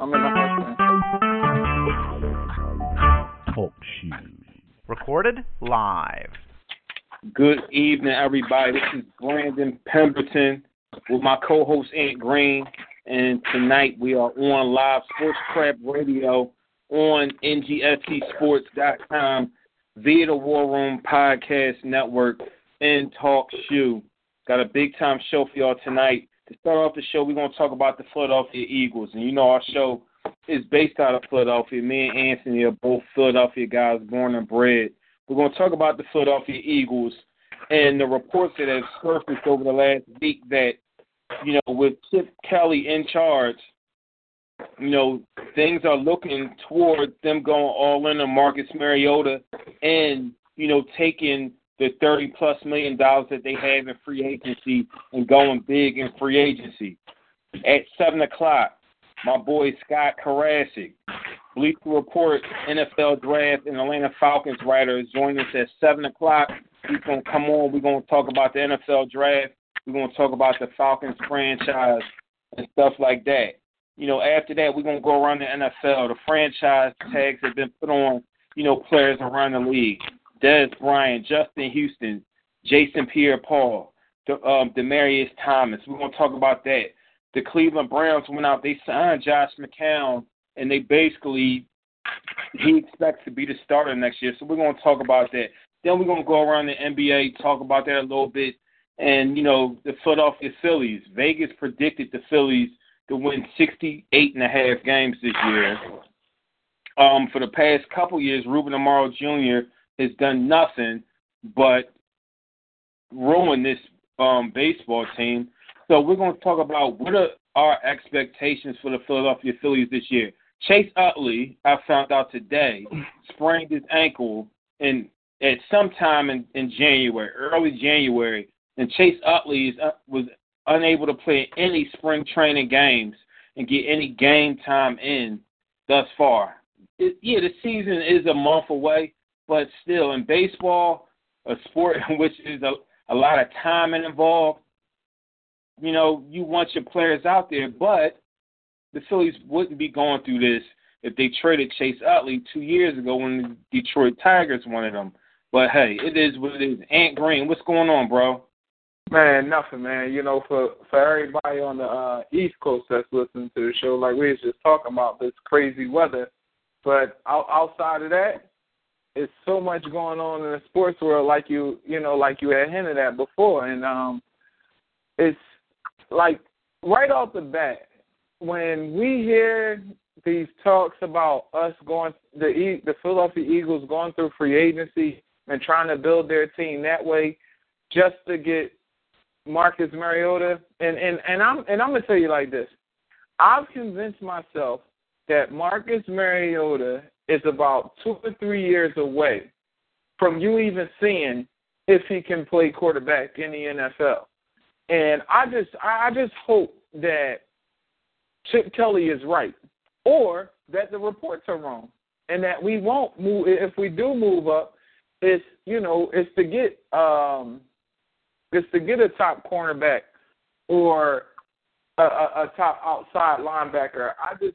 I'm in the house. Talk shoes. Recorded live. Good evening, everybody. This is Brandon Pemberton with my co-host Ant Green, and tonight we are on live Sports Trap Radio on NGSCSports.com via the War Room Podcast Network and Talk Shoe. Got a big time show for y'all tonight. To start off the show, we're gonna talk about the Philadelphia Eagles, and you know our show is based out of Philadelphia. Me and Anthony are both Philadelphia guys, born and bred. We're gonna talk about the Philadelphia Eagles and the reports that have surfaced over the last week that, you know, with Chip Kelly in charge, you know, things are looking toward them going all in on Marcus Mariota and, you know, taking the thirty plus million dollars that they have in free agency and going big in free agency. At seven o'clock, my boy Scott Carasik, Bleacher Report NFL Draft and Atlanta Falcons writer is joining us at seven o'clock. He's gonna come on. We're gonna talk about the NFL draft. We're gonna talk about the Falcons franchise and stuff like that. You know, after that, we're gonna go around the NFL. The franchise tags have been put on, you know, players around the league. Dez Bryant, Justin Houston, Jason Pierre-Paul, De, um, Demaryius Thomas. We're gonna talk about that. The Cleveland Browns went out. They signed Josh McCown, and they basically he expects to be the starter next year. So we're gonna talk about that. Then we're gonna go around the NBA, talk about that a little bit, and you know the Philadelphia Phillies. Vegas predicted the Phillies to win 68 and a half games this year. Um, for the past couple years, Ruben Amaro Jr. has done nothing but ruin this um, baseball team. So we're going to talk about what are our expectations for the Philadelphia Phillies this year. Chase Utley, I found out today, sprained his ankle in at some time in, in January, early January, and Chase Utley is, uh, was unable to play any spring training games and get any game time in thus far. It, yeah, the season is a month away, but still, in baseball, a sport in which is a, a lot of time involved, you know, you want your players out there, but the Phillies wouldn't be going through this if they traded Chase Utley two years ago when the Detroit Tigers wanted him. But hey, it is what it is. Ant Green, what's going on, bro? Man, nothing, man. You know, for for everybody on the uh, East Coast that's listening to the show, like we was just talking about this crazy weather. But out, outside of that, it's so much going on in the sports world, like you you know, like you had hinted at before, and um, it's like right off the bat when we hear these talks about us going the the Philadelphia Eagles going through free agency and trying to build their team that way just to get Marcus Mariota and and and I'm and I'm gonna tell you like this. I've convinced myself that Marcus Mariota is about two or three years away from you even seeing if he can play quarterback in the NFL. And I just I just hope that Chip Kelly is right. Or that the reports are wrong. And that we won't move if we do move up it's you know it's to get um it's to get a top cornerback or a, a, top outside linebacker. I just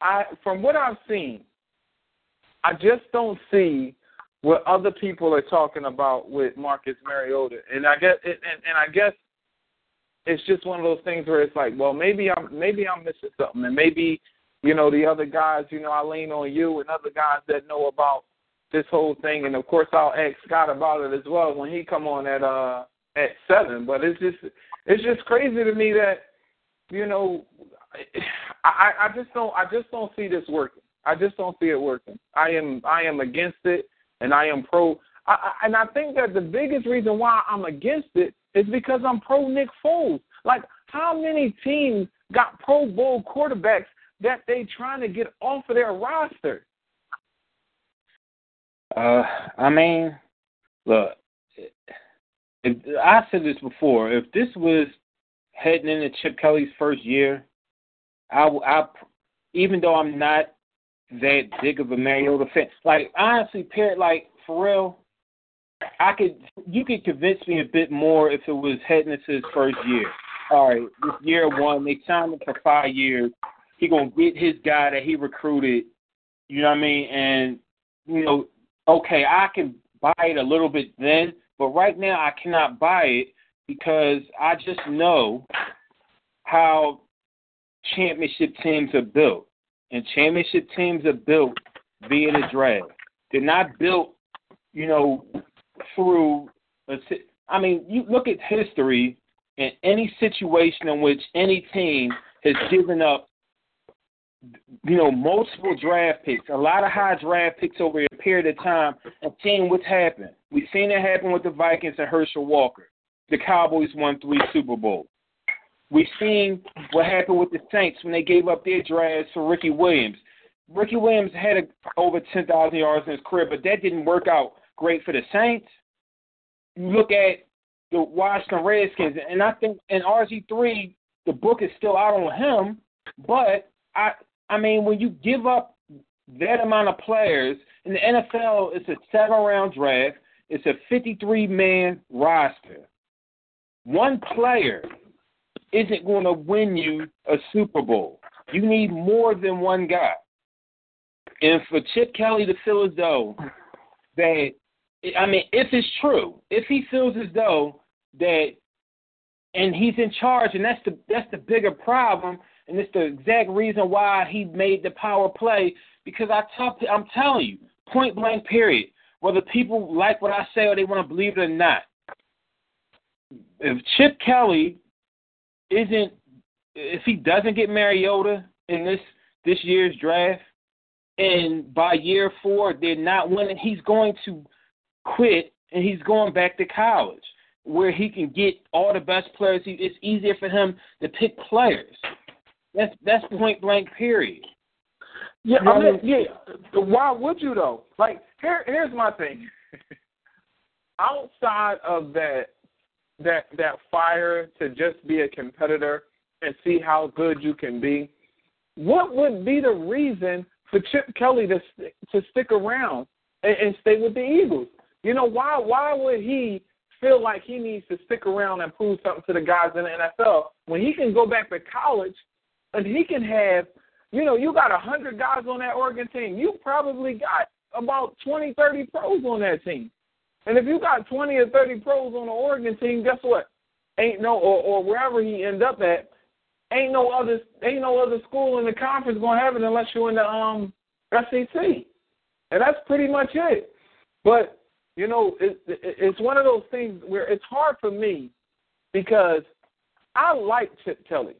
I from what I've seen, I just don't see what other people are talking about with Marcus Mariota, and I guess and, and I guess it's just one of those things where it's like, well, maybe I'm maybe I'm missing something, and maybe you know the other guys, you know, I lean on you and other guys that know about this whole thing, and of course I'll ask Scott about it as well when he come on at uh at seven. But it's just it's just crazy to me that you know I I just don't I just don't see this working. I just don't see it working. I am I am against it, and I am pro. I, I, and I think that the biggest reason why I'm against it is because I'm pro Nick Foles. Like how many teams got Pro Bowl quarterbacks that they trying to get off of their roster? Uh, I mean, look, if, I said this before. If this was heading into Chip Kelly's first year, I, I even though I'm not that big of a Mariota fan, like honestly, Parrot, like for real, I could you could convince me a bit more if it was heading into his first year. All right, this year one, they signed him for five years. He gonna get his guy that he recruited. You know what I mean? And you know, okay, I can buy it a little bit then, but right now I cannot buy it because I just know how championship teams are built. And championship teams are built via the draft. They're not built, you know, through. A, I mean, you look at history in any situation in which any team has given up, you know, multiple draft picks, a lot of high draft picks over a period of time, and seeing what's happened. We've seen it happen with the Vikings and Herschel Walker. The Cowboys won three Super Bowls. We've seen what happened with the Saints when they gave up their drafts for Ricky Williams. Ricky Williams had a, over 10,000 yards in his career, but that didn't work out great for the Saints. You look at the Washington Redskins, and I think in RG3, the book is still out on him, but I I mean, when you give up that amount of players in the NFL, it's a seven round draft, it's a 53 man roster. One player isn't going to win you a Super Bowl. You need more than one guy. And for Chip Kelly to feel as though that, I mean, if it's true, if he feels as though that, and he's in charge, and that's the that's the bigger problem, and it's the exact reason why he made the power play. Because I tell, I'm telling you, point blank, period. Whether people like what I say or they want to believe it or not, if Chip Kelly isn't if he doesn't get Mariota in this this year's draft, and by year four they're not winning, he's going to quit and he's going back to college where he can get all the best players. It's easier for him to pick players. That's that's point blank. Period. Yeah, I mean, yeah. Why would you though? Like, here, here's my thing. Outside of that that that fire to just be a competitor and see how good you can be, what would be the reason for Chip Kelly to to stick around and, and stay with the Eagles? You know why? Why would he feel like he needs to stick around and prove something to the guys in the NFL when he can go back to college and he can have, you know, you got a hundred guys on that Oregon team. You probably got about twenty, thirty pros on that team. And if you got 20 or 30 pros on the Oregon team, guess what? Ain't no or, or wherever he end up at, ain't no other ain't no other school in the conference gonna have it unless you're in the um SEC, and that's pretty much it. But you know, it, it, it's one of those things where it's hard for me because I like Chip Kelly.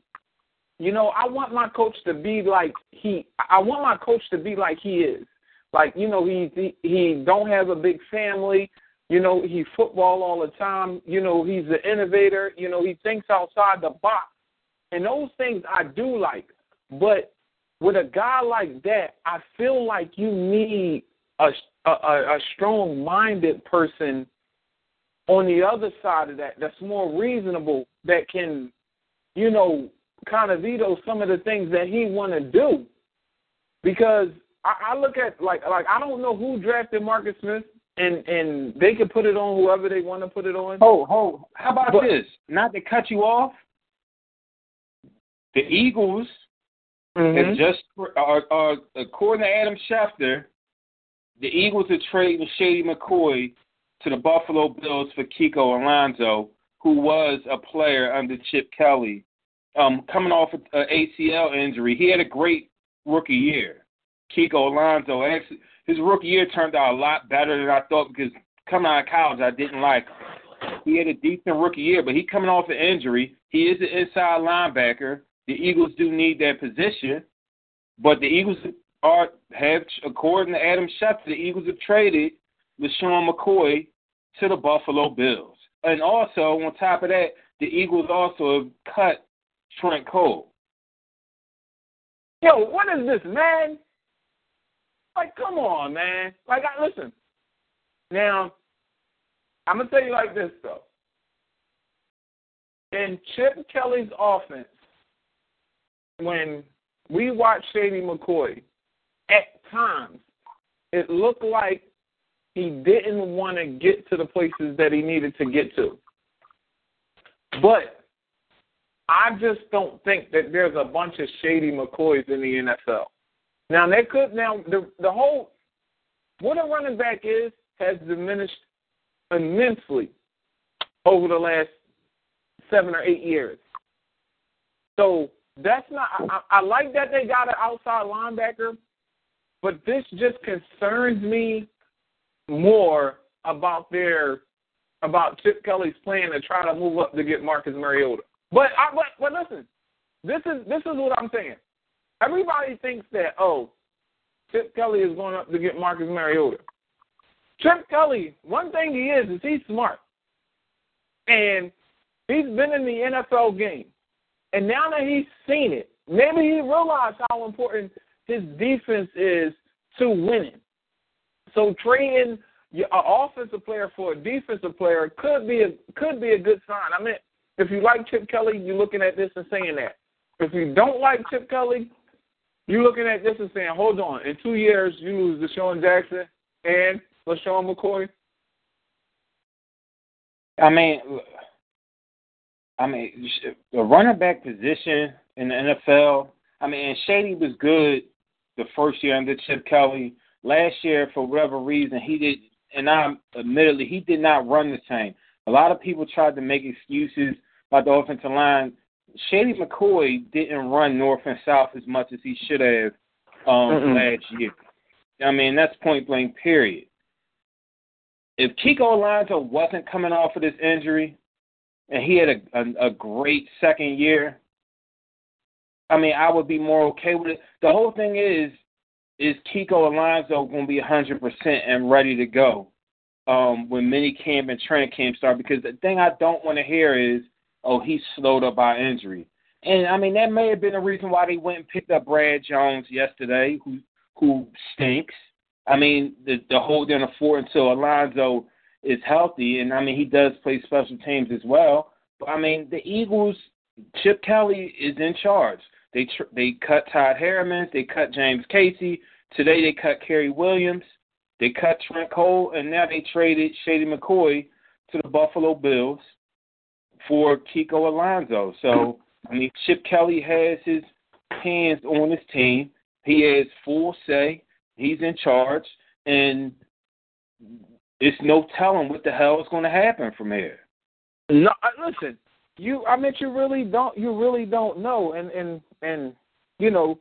You know, I want my coach to be like he. I want my coach to be like he is. Like you know, he he, he don't have a big family. You know, he football all the time. You know, he's an innovator. You know, he thinks outside the box. And those things I do like. But with a guy like that, I feel like you need a a, a strong-minded person on the other side of that that's more reasonable that can, you know, kind of veto some of the things that he want to do. Because I, I look at like like I don't know who drafted Marcus Smith and and they can put it on whoever they want to put it on. Oh, oh, how about but, this? Not to cut you off. The Eagles mm-hmm. have just, are, are, according to Adam Schefter, the Eagles are trading Shady McCoy to the Buffalo Bills for Kiko Alonso, who was a player under Chip Kelly, um, coming off an ACL injury. He had a great rookie year. Kiko Alonso actually his rookie year turned out a lot better than I thought because coming out of college, I didn't like him. He had a decent rookie year, but he coming off an injury. He is an inside linebacker. The Eagles do need that position, but the Eagles are have, according to Adam Schefter, the Eagles have traded LeSean McCoy to the Buffalo Bills, and also on top of that, the Eagles also have cut Trent Cole. Yo, what is this, man? Like, come on, man. Like, I, listen. Now, I'm gonna tell you like this though. In Chip Kelly's offense, when we watched Shady McCoy, at times it looked like he didn't want to get to the places that he needed to get to. But I just don't think that there's a bunch of shady McCoys in the NFL. Now they could now the the whole what a running back is has diminished immensely over the last seven or eight years. So that's not. I, I like that they got an outside linebacker, but this just concerns me more about their about Chip Kelly's plan to try to move up to get Marcus Mariota. But I, but, but listen, this is this is what I'm saying. Everybody thinks that oh, Chip Kelly is going up to get Marcus Mariota. Chip Kelly, one thing he is is he's smart, and he's been in the NFL game, and now that he's seen it, maybe he realized how important his defense is to winning. So trading an offensive player for a defensive player could be a could be a good sign. I mean, if you like Chip Kelly, you're looking at this and saying that. If you don't like Chip Kelly, you're looking at this and saying, hold on, in two years you lose DeSean Jackson and LeSean McCoy. I mean, I mean, the running back position in the NFL. I mean, and Shady was good the first year under Chip Kelly. Last year, for whatever reason, he did, and I admittedly he did not run the same. A lot of people tried to make excuses about the offensive line. Shady McCoy didn't run north and south as much as he should have um, last year. I mean, that's point blank. Period. If Kiko Alonso wasn't coming off of this injury, and he had a, a, a great second year, I mean, I would be more okay with it. The whole thing is, is Kiko Alonso going to be 100% and ready to go um, when mini camp and training camp start? Because the thing I don't want to hear is, oh, he's slowed up by injury. And I mean, that may have been the reason why they went and picked up Brad Jones yesterday, who who stinks. I mean, the the hold down the fort until Alonso is healthy, and I mean, he does play special teams as well. But I mean, the Eagles, Chip Kelly is in charge. They tr- they cut Todd Herremans, they cut James Casey. Today they cut Cary Williams, they cut Trent Cole, and now they traded Shady McCoy to the Buffalo Bills for Kiko Alonso. So I mean, Chip Kelly has his hands on his team. He has full say. He's in charge, and it's no telling what the hell is going to happen from here. No, listen, you. I mean, you really don't. You really don't know. And and and you know,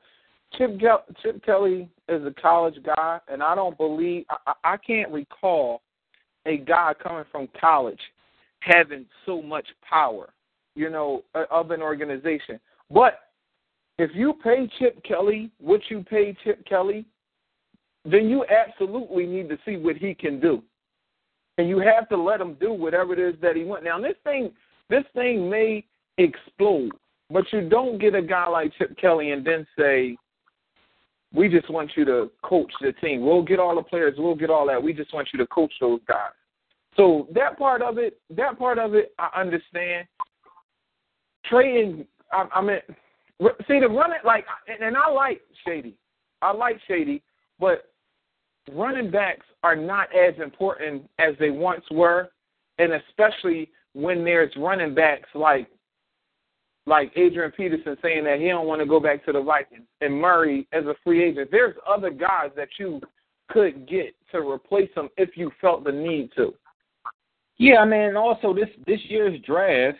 Chip Chip Kelly is a college guy, and I don't believe I, I can't recall a guy coming from college having so much power, you know, uh, of an organization. But if you pay Chip Kelly what you pay Chip Kelly, then you absolutely need to see what he can do. And you have to let him do whatever it is that he wants. Now this thing this thing may explode, but you don't get a guy like Chip Kelly and then say, We just want you to coach the team. We'll get all the players, we'll get all that. We just want you to coach those guys. So that part of it, that part of it, I understand. Trading, I, I mean, see the running like, and I like Shady, I like Shady, but running backs are not as important as they once were, and especially when there's running backs like like Adrian Peterson saying that he don't want to go back to the Vikings and Murray as a free agent. There's other guys that you could get to replace him if you felt the need to. Yeah, I mean, also this this year's draft,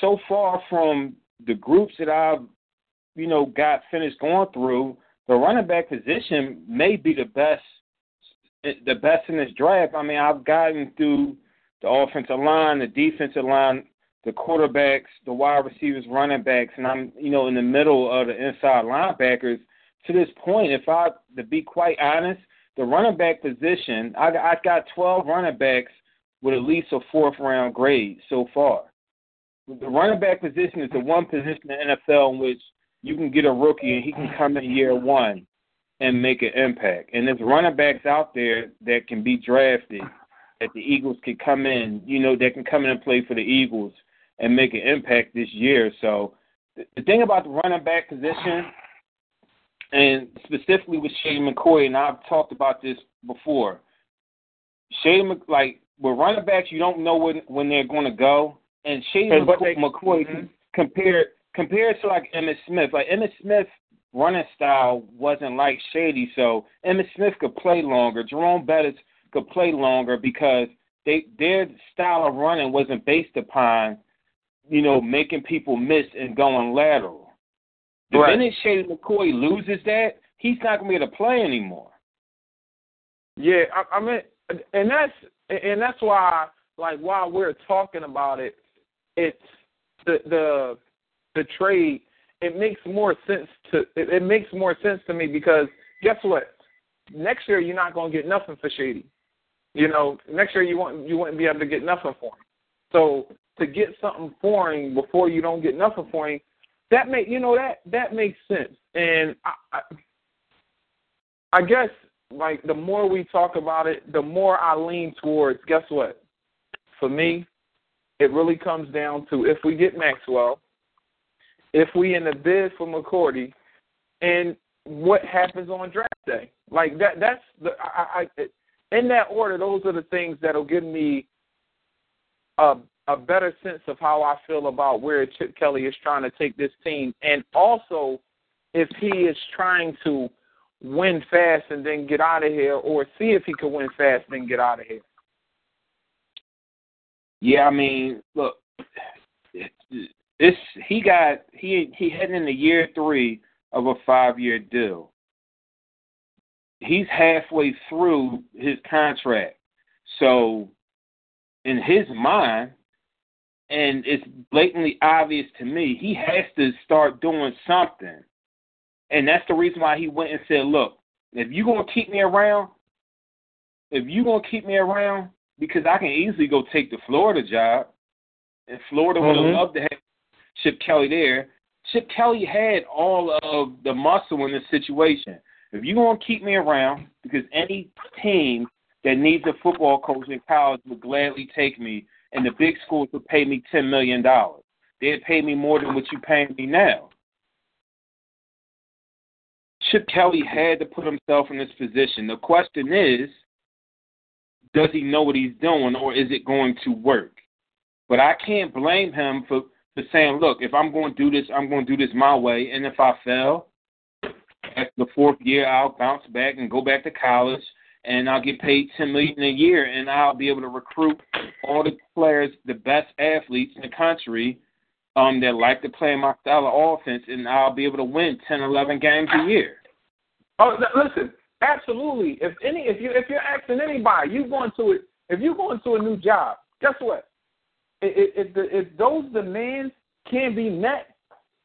so far from the groups that I've, you know, got finished going through, the running back position may be the best, the best in this draft. I mean, I've gotten through the offensive line, the defensive line, the quarterbacks, the wide receivers, running backs, and I'm, you know, in the middle of the inside linebackers. To this point, if I, to be quite honest, the running back position, I, I got 12 running backs with at least a fourth round grade so far. The running back position is the one position in the NFL in which you can get a rookie and he can come in year one and make an impact. And there's running backs out there that can be drafted that the Eagles could come in, you know, that can come in and play for the Eagles and make an impact this year. So the thing about the running back position, and specifically with Shady McCoy, and I've talked about this before. Shady, like with running backs, you don't know when when they're going to go, and Shady McCoy, they, McCoy mm-hmm. compared compared to like Emmitt Smith, like Emmitt Smith running style wasn't like Shady, so Emmitt Smith could play longer. Jerome Bettis could play longer because they their style of running wasn't based upon, you know, making people miss and going lateral. The right. minute Shady McCoy loses that, he's not gonna be able to play anymore. Yeah, I, I mean, and that's and that's why, like, while we're talking about it, it's the the the trade. It makes more sense to it, it makes more sense to me because guess what? Next year you're not gonna get nothing for Shady. You know, next year you won't you wouldn't be able to get nothing for him. So to get something for him before you don't get nothing for him, that make you know that that makes sense. And I, I, I guess like the more we talk about it, the more I lean towards. Guess what? For me, it really comes down to if we get Maxwell, if we in the bid for McCourty, and what happens on draft day. Like that. That's the I, I in that order, those are the things that'll give me a a better sense of how I feel about where Chip Kelly is trying to take this team, and also if he is trying to win fast and then get out of here, or see if he can win fast and get out of here. Yeah, I mean, look, this he got he he heading into year three of a five year deal he's halfway through his contract. So, in his mind, and it's blatantly obvious to me, he has to start doing something. And that's the reason why he went and said, Look, if you're going to keep me around, if you're going to keep me around, because I can easily go take the Florida job, and Florida would have mm-hmm. loved to have Chip Kelly there. Chip Kelly had all of the muscle in this situation. If you're going to keep me around, because any team that needs a football coach in college would gladly take me, and the big schools would pay me $10 million. They'd pay me more than what you're paying me now. Chip Kelly had to put himself in this position. The question is, does he know what he's doing, or is it going to work? But I can't blame him for, for saying, look, if I'm going to do this, I'm going to do this my way, and if I fail, after the fourth year, I'll bounce back and go back to college, and I'll get paid ten million a year, and I'll be able to recruit all the players, the best athletes in the country, um, that like to play my style of offense, and I'll be able to win ten, eleven games a year. Oh, listen, absolutely. If any, if you if you're asking anybody, you going to it, if you going to a new job, guess what? If, if, if those demands can't be met,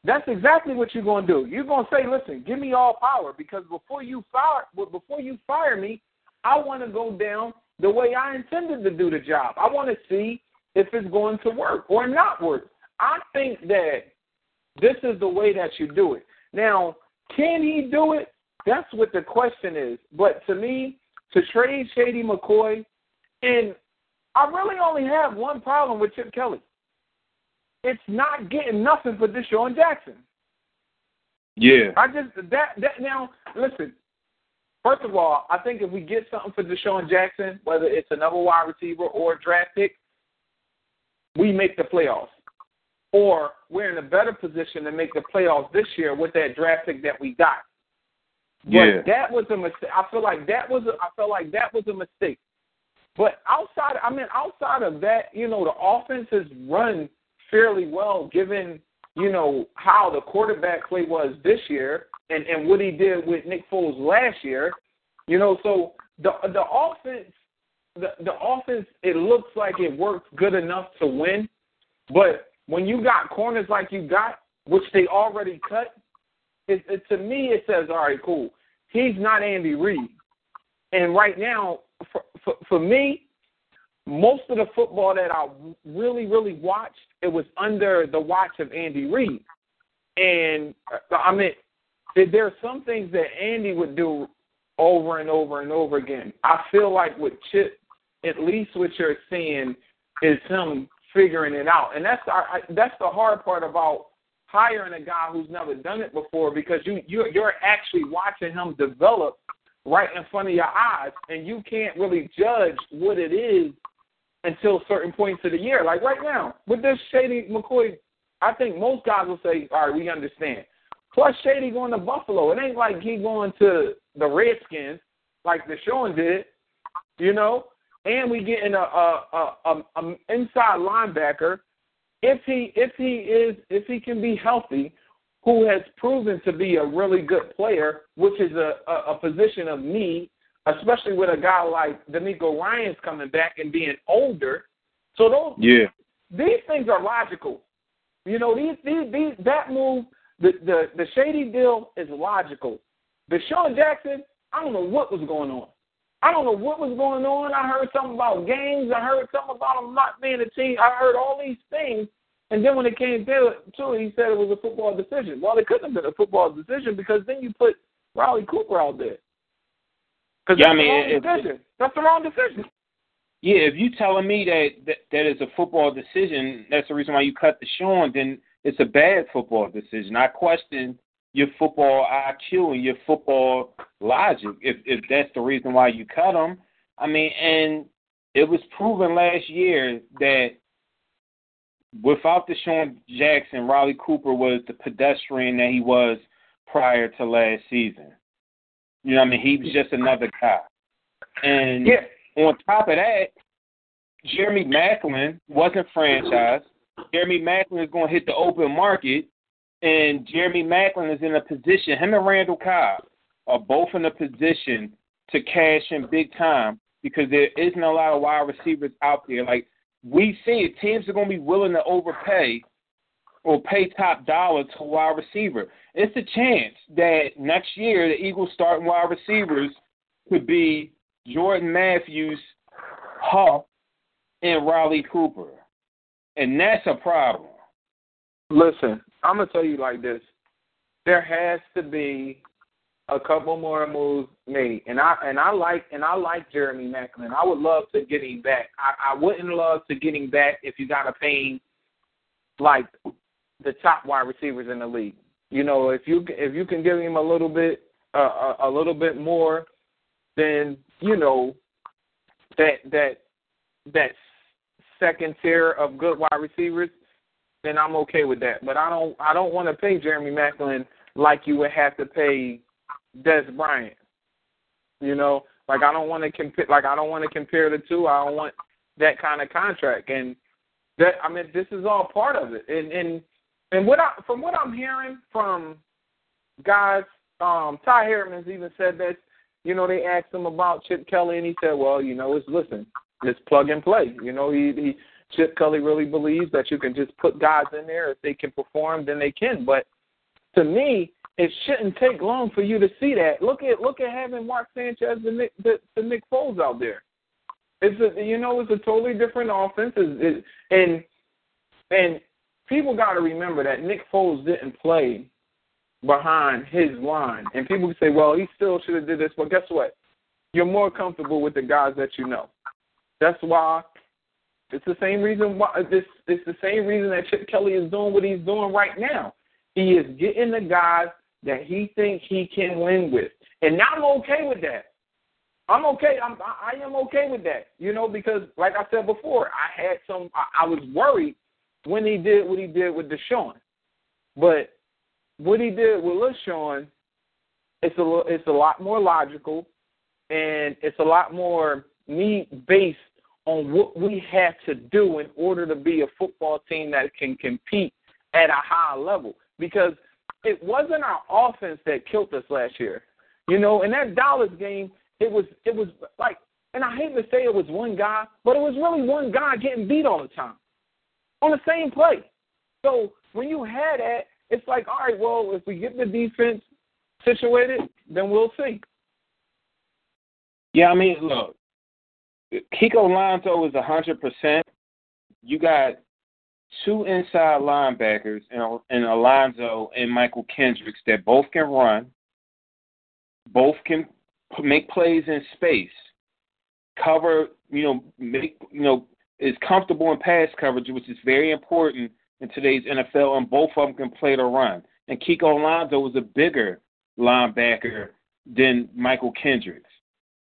that's exactly what you're going to do. You're going to say, "Listen, give me all power because before you fire before you fire me, I want to go down the way I intended to do the job. I want to see if it's going to work or not work." I think that this is the way that you do it. Now, can he do it? That's what the question is. But to me, to trade Shady McCoy, and I really only have one problem with Chip Kelly it's not getting nothing for DeSean Jackson. Yeah. I just that that now listen. First of all, I think if we get something for DeSean Jackson, whether it's another wide receiver or a draft pick, we make the playoffs. Or we're in a better position to make the playoffs this year with that draft pick that we got. Yeah. That was a mistake. I feel like that was a, I feel like that was a mistake. But outside, I mean, outside of that, you know, the offense has run fairly well given, you know, how the quarterback play was this year and, and what he did with Nick Foles last year. You know, so the the offense the the offense it looks like it works good enough to win, but when you got corners like you got, which they already cut, it, it to me it says, all right, cool. He's not Andy Reid, and right now, for for, for me, most of the football that I really, really watched, it was under the watch of Andy Reid. And uh, I mean, there are some things that Andy would do over and over and over again. I feel like with Chip, at least what you're seeing is him figuring it out, and that's our, that's the hard part about hiring a guy who's never done it before because you you're, you're actually watching him develop right in front of your eyes, and you can't really judge what it is until certain points of the year. Like right now with this Shady McCoy, I think most guys will say, "All right, we understand." Plus, Shady going to Buffalo. It ain't like he going to the Redskins like the DeSean did, you know. And we getting a a, a, a, a inside linebacker if he if he is if he can be healthy, who has proven to be a really good player, which is a, a, a position of need, especially with a guy like DeMeco Ryans coming back and being older. So those yeah. these things are logical. You know, these these, these that move the, the the shady deal is logical. DeSean Jackson, I don't know what was going on. I don't know what was going on. I heard something about games. I heard something about him not being a team. I heard all these things. And then when it came to it, he said it was a football decision. Well, it couldn't have been a football decision because then you put Riley Cooper out there. Because yeah, that's I mean, the wrong decision. That's the wrong decision. Yeah, if you telling me that, that that is a football decision, that's the reason why you cut the Sean, then it's a bad football decision. I question your football IQ and your football logic if if that's the reason why you cut him. I mean, and it was proven last year that without DeSean Jackson, Riley Cooper was the pedestrian that he was prior to last season. You know what I mean? He was just another guy. And yeah. on top of that, Jeremy Maclin wasn't franchised. Jeremy Maclin is going to hit the open market, and Jeremy Maclin is in a position. Him and Randall Cobb are both in a position to cash in big time because there isn't a lot of wide receivers out there. Like we see it, teams are going to be willing to overpay or pay top dollar to a wide receiver. It's a chance that next year the Eagles starting wide receivers could be Jordan Matthews, Huff, and Riley Cooper. And that's a problem. Listen, I'm gonna tell you like this: there has to be a couple more moves made, and I and I like and I like Jeremy Maclin. I would love to get him back. I, I wouldn't love to get him back if you got to pay like the top wide receivers in the league. You know, if you if you can give him a little bit uh, a, a little bit more, then you know that that that second tier of good wide receivers, then I'm okay with that. But I don't I don't want to pay Jeremy Maclin like you would have to pay Dez Bryant. You know, like I don't want to compare like I don't want to compare the two. I don't want that kind of contract. And that I mean this is all part of it. And and and what I from what I'm hearing from guys, um, Ty Herremans even said that, you know, they asked him about Chip Kelly and he said, Well, you know, it's listen, it's plug and play. You know, he, he Chip Kelly really believes that you can just put guys in there if they can perform, then they can. But to me, it shouldn't take long for you to see that. Look at look at having Mark Sanchez and Nick the, the Nick Foles out there. It's a you know it's a totally different offense. It, and and people got to remember that Nick Foles didn't play behind his line. And people say, well, he still should have did this. But guess what? You're more comfortable with the guys that you know. That's why it's the same reason why this it's the same reason that Chip Kelly is doing what he's doing right now. He is getting the guys that he thinks he can win with, and now I'm okay with that. I'm okay. I'm I am okay with that. You know, because like I said before, I had some. I, I was worried when he did what he did with DeSean, but what he did with LeSean, it's a it's a lot more logical, and it's a lot more need based on what we have to do in order to be a football team that can compete at a high level. Because it wasn't our offense that killed us last year. You know, in that Dallas game, it was it was like and I hate to say it was one guy, but it was really one guy getting beat all the time. On the same play. So when you had that, it's like, all right, well, if we get the defense situated, then we'll see. Yeah, I mean, look, Kiko Alonso is a hundred percent. You got two inside linebackers and, and Alonso and Mychal Kendricks that both can run, both can make plays in space, cover, you know, make, you know, is comfortable in pass coverage, which is very important in today's NFL, and both of them can play the run. And Kiko Alonso was a bigger linebacker than Mychal Kendricks.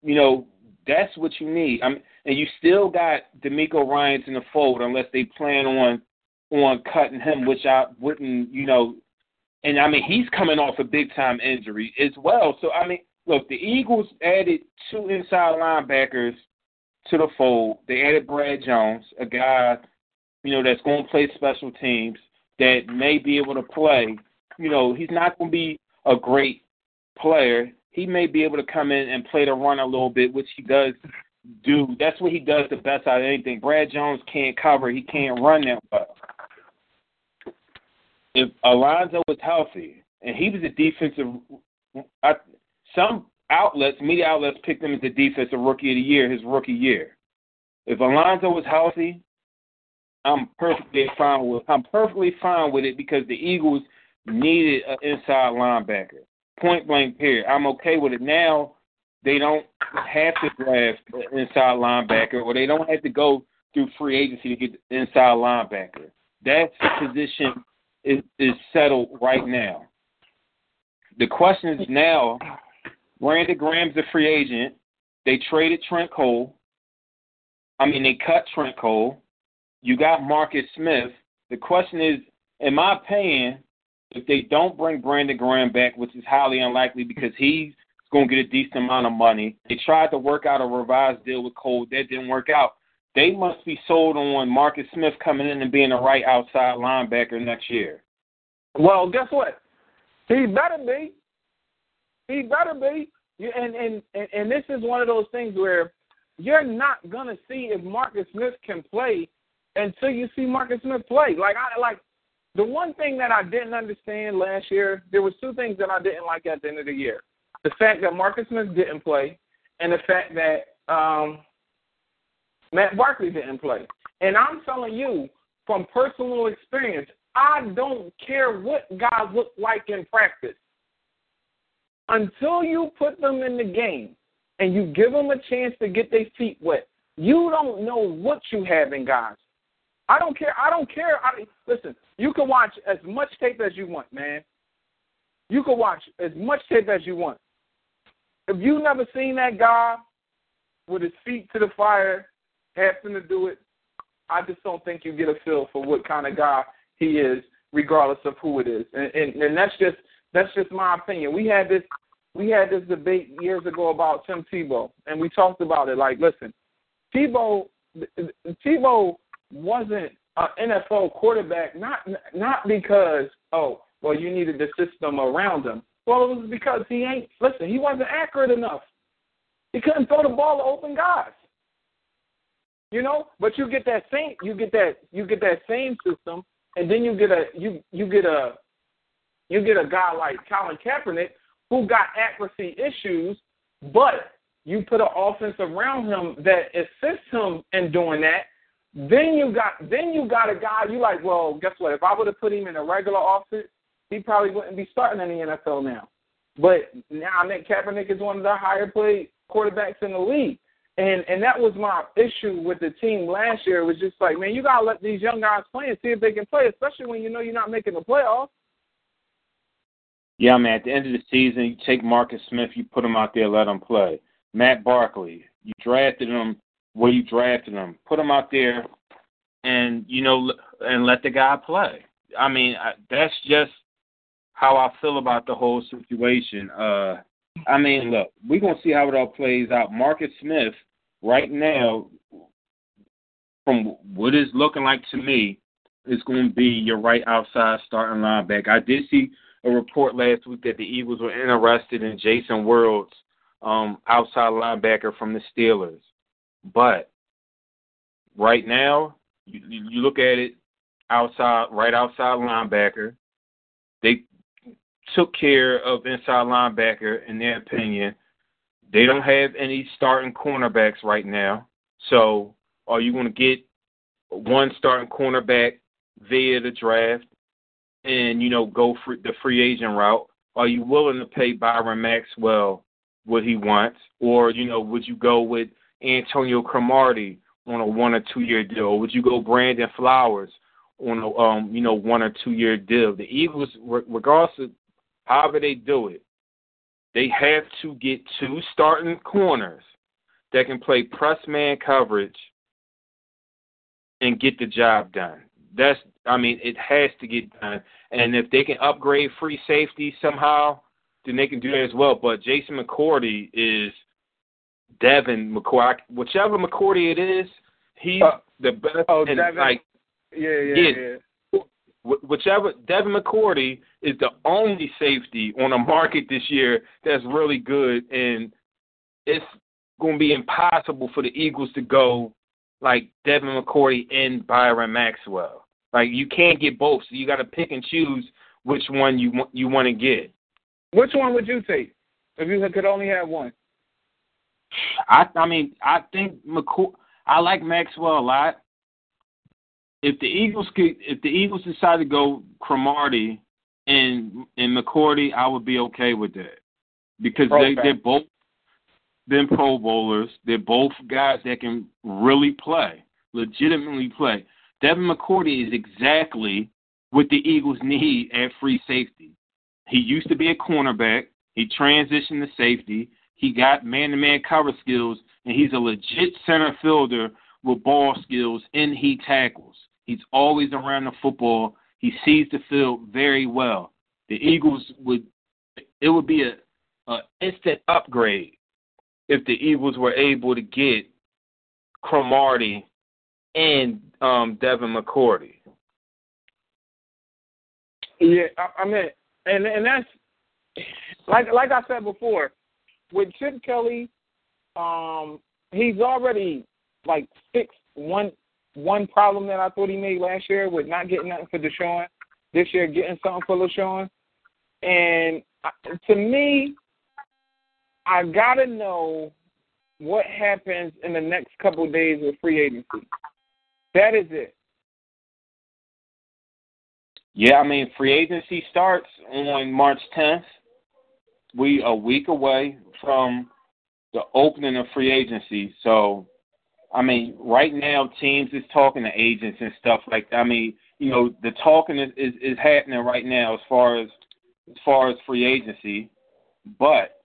You know, that's what you need. I mean, and you still got DeMeco Ryans in the fold unless they plan on on cutting him, which I wouldn't, you know. And I mean, he's coming off a big time injury as well. So I mean, look, the Eagles added two inside linebackers to the fold. They added Brad Jones, a guy, you know, that's going to play special teams that may be able to play. You know, he's not going to be a great player. He may be able to come in and play the run a little bit, which he does do. That's what he does the best out of anything. Brad Jones can't cover. He can't run that well. If Alonso was healthy and he was a defensive, I, some outlets, media outlets, picked him as the defensive rookie of the year, his rookie year. If Alonso was healthy, I'm perfectly fine with. I'm perfectly fine with it because the Eagles needed an inside linebacker. Point blank period. I'm okay with it now. They don't have to draft inside linebacker, or they don't have to go through free agency to get inside linebacker. That position is, is settled right now. The question is now Brandon Graham's a free agent. They traded Trent Cole. I mean, they cut Trent Cole. You got Marcus Smith. The question is, in my opinion, if they don't bring Brandon Graham back, which is highly unlikely because he's going to get a decent amount of money, they tried to work out a revised deal with Cole. That didn't work out. They must be sold on Marcus Smith coming in and being the right outside linebacker next year. Well, guess what? He better be. He better be. And and, and this is one of those things where you're not gonna see if Marcus Smith can play until you see Marcus Smith play. Like I like the one thing that I didn't understand last year, there was two things that I didn't like at the end of the year. The fact that Marcus Smith didn't play and the fact that um Matt Barkley didn't play. And I'm telling you from personal experience, I don't care what guys look like in practice until you put them in the game and you give them a chance to get their feet wet, you don't know what you have in guys. I don't care. I don't care. I, listen, you can watch as much tape as you want, man. You can watch as much tape as you want. If you've never seen that guy with his feet to the fire, having to do it, I just don't think you get a feel for what kind of guy he is, regardless of who it is. And, and, and that's just that's just my opinion. We had this we had this debate years ago about Tim Tebow, and we talked about it. Like, listen, Tebow Tebow wasn't an NFL quarterback not not because oh well you needed the system around him. Well, it was because he ain't listen. He wasn't accurate enough. He couldn't throw the ball to open guys. You know, but you get that same you get that you get that same system, and then you get a you you get a you get a guy like Colin Kaepernick who got accuracy issues, but you put an offense around him that assists him in doing that. Then you got then you got a guy you like. Well, guess what? If I would have put him in a regular offense, he probably wouldn't be starting in the NFL now. But now Nick Kaepernick is one of the higher paid quarterbacks in the league. And and that was my issue with the team last year. It was just like, man, you gotta let these young guys play and see if they can play, especially when you know you're not making the playoffs. Yeah, man. At the end of the season, you take Marcus Smith, you put him out there, let him play. Matt Barkley, you drafted him where you drafted him, put him out there, and you know, and let the guy play. I mean, I, that's just how I feel about the whole situation. Uh, I mean, look, we're gonna see how it all plays out. Marcus Smith, right now, from what is looking like to me, is going to be your right outside starting linebacker. I did see a report last week that the Eagles were interested in Jason Worilds um, outside linebacker from the Steelers. But right now, you, you look at it outside, right outside linebacker. They took care of inside linebacker, in their opinion. They don't have any starting cornerbacks right now. So, are you going to get one starting cornerback via the draft and you know go for the free agent route? Are you willing to pay Byron Maxwell what he wants, or you know would you go with Antonio Cromartie on a one or two year deal? Would you go Brandon Flowers on a um you know one or two year deal? The Eagles, regardless of however they do it, they have to get two starting corners that can play press man coverage and get the job done. That's I mean, it has to get done. And if they can upgrade free safety somehow, then they can do that as well. But Jason McCourty is Devin McCourty, whichever McCourty it is, he's uh, the best. Oh, and Devin. Like, yeah, yeah, yeah. Whichever Devin McCourty is the only safety on the market this year that's really good, and it's going to be impossible for the Eagles to go like Devin McCourty and Byron Maxwell. Like you can't get both, so you got to pick and choose which one you want you want to get. Which one would you take if you could only have one? I I mean I think McCoy. I like Maxwell a lot. If the Eagles could, if the Eagles decide to go Cromartie and and McCourty, I would be okay with that because they they're both been Pro Bowlers. They're both guys that can really play, legitimately play. Devin McCourty is exactly what the Eagles need at free safety. He used to be a cornerback. He transitioned to safety. He got man-to-man cover skills, and he's a legit center fielder with ball skills, and he tackles. He's always around the football. He sees the field very well. The Eagles would it would be a, a instant upgrade if the Eagles were able to get Cromartie and um, Devin McCourty. Yeah, I, I mean, and and that's like like I said before, with Chip Kelly, um, he's already like fixed one one problem that I thought he made last year with not getting nothing for DeSean. This year, getting something for LeSean. And to me, I gotta know what happens in the next couple days with free agency. That is it. Yeah, I mean, free agency starts on March 10th. We a week away from the opening of free agency. So, I mean, right now teams is talking to agents and stuff like that. I mean, you know, the talking is, is, is happening right now as far as as far as free agency. But,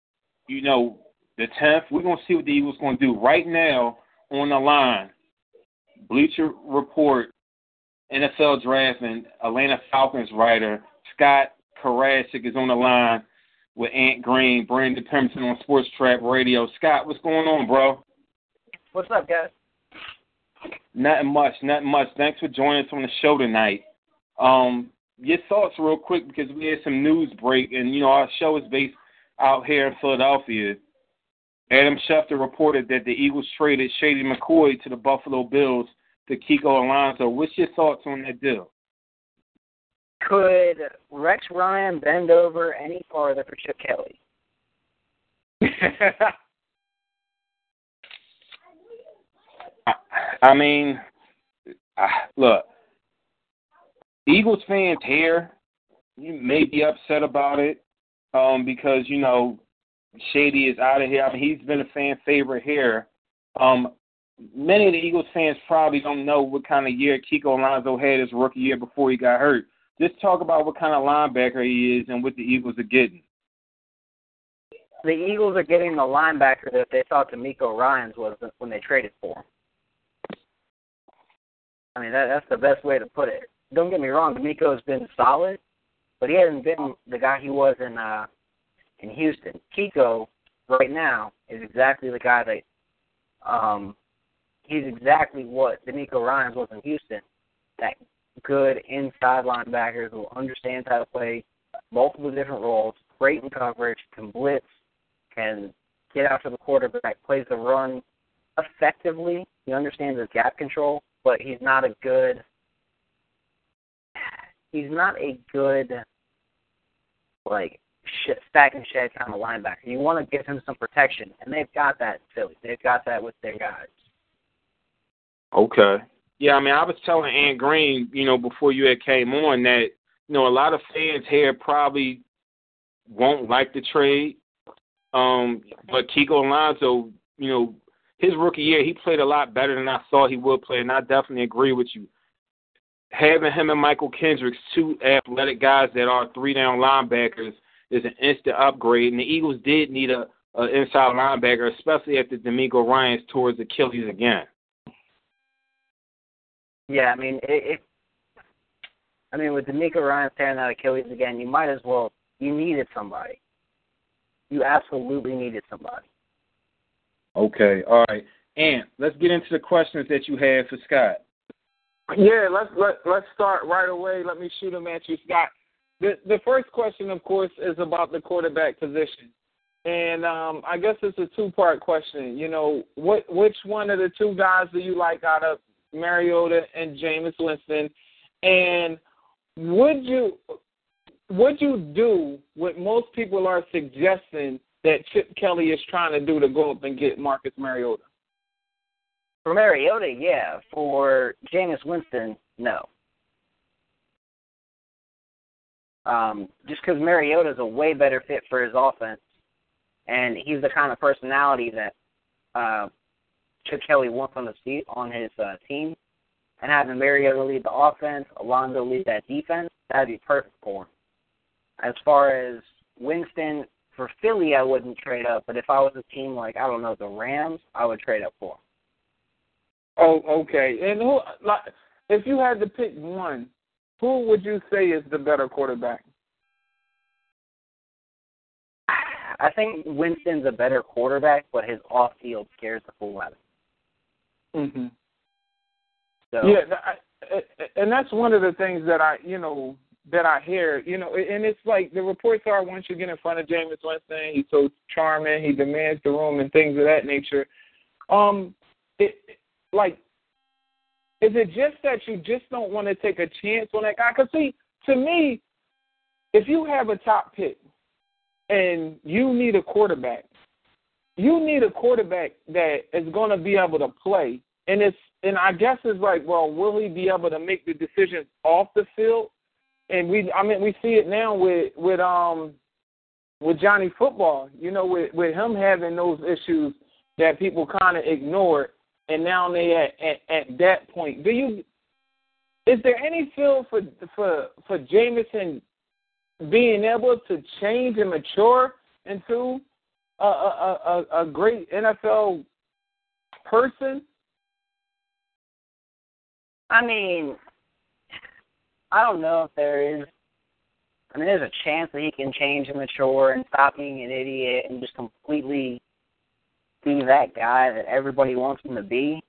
you know, the tenth, we're gonna see what the Eagles gonna do. Right now on the line, Bleacher Report NFL Draft and Atlanta Falcons writer Scott Carasik is on the line with Ant Green, Brandon Pemberton on Sports Trap Radio. Scott, what's going on, bro? What's up, guys? Nothing much, nothing much. Thanks for joining us on the show tonight. Um, your thoughts real quick because we had some news break, and you know our show is based out here in Philadelphia. Adam Schefter reported that the Eagles traded Shady McCoy to the Buffalo Bills to Kiko Alonso. What's your thoughts on that deal? Could Rex Ryan bend over any farther for Chip Kelly? I mean, look, Eagles fans here you may be upset about it um, because you know Shady is out of here. I mean, he's been a fan favorite here. Um, many of the Eagles fans probably don't know what kind of year Kiko Alonso had his rookie year before he got hurt. Just talk about what kind of linebacker he is and what the Eagles are getting. The Eagles are getting the linebacker that they thought DeMeco Ryans was when they traded for him. I mean, that, that's the best way to put it. Don't get me wrong, DeMeco's been solid, but he hasn't been the guy he was in uh, in Houston. Kiko right now is exactly the guy that um, he's exactly what DeMeco Ryans was in Houston. That good inside linebacker who understands how to play multiple different roles, great in coverage, can blitz, can get out to the quarterback, plays the run effectively. He understands his gap control, but he's not a good he's not a good like stack and shed kind of linebacker. You want to give him some protection, and they've got that Philly. They've got that with their guys. Okay. Yeah, I mean, I was telling Ant Green, you know, before you had came on that, you know, a lot of fans here probably won't like the trade. Um, but Kiko Alonso, you know, his rookie year, he played a lot better than I thought he would play, and I definitely agree with you. Having him and Mychal Kendricks, two athletic guys that are three down linebackers, is an instant upgrade. And the Eagles did need a, a inside linebacker, especially after DeMeco Ryans towards Achilles again. Yeah, I mean, it, it I mean, with DeMeco Ryan tearing that Achilles again, you might as well. You needed somebody. You absolutely needed somebody. Okay, all right. And let's get into the questions that you had for Scott. Yeah, let's let let's start right away. Let me shoot them at you, Scott. The the first question, of course, is about the quarterback position, and um, I guess it's a two part question. You know, what which one of the two guys do you like out of Mariota and Jameis Winston, and would you would you do what most people are suggesting that Chip Kelly is trying to do to go up and get Marcus Mariota? For Mariota, yeah. For Jameis Winston, no. Um, just because Mariota is a way better fit for his offense, and he's the kind of personality that uh, Chip Kelly wants on the seat on his uh, team, and having Mariota lead the offense, Alonso lead that defense, that'd be perfect for him. As far as Winston for Philly, I wouldn't trade up, but if I was a team like I don't know the Rams, I would trade up for him. Oh, okay. And who, like, if you had to pick one, who would you say is the better quarterback? I think Winston's a better quarterback, but his off field scares the fool out of him. Mm-hmm. So, yeah, I, and that's one of the things that I, you know, that I hear, you know, and it's like the reports are once you get in front of Jameis Winston, he's so charming, he demands the room and things of that nature. Um, it like, is it just that you just don't want to take a chance on that guy? Because see, to me, if you have a top pick and you need a quarterback, you need a quarterback that is going to be able to play. And it's and I guess it's like, well, will he be able to make the decisions off the field? And we, I mean, we see it now with with um with Johnny Football. You know, with with him having those issues that people kind of ignored, and now they at, at at that point. Do you? Is there any feel for for for Jameson being able to change and mature into a a, a, great NFL person? I mean, I don't know if there is. I mean, there's a chance that he can change and mature and stop being an idiot and just completely be that guy that everybody wants him to be.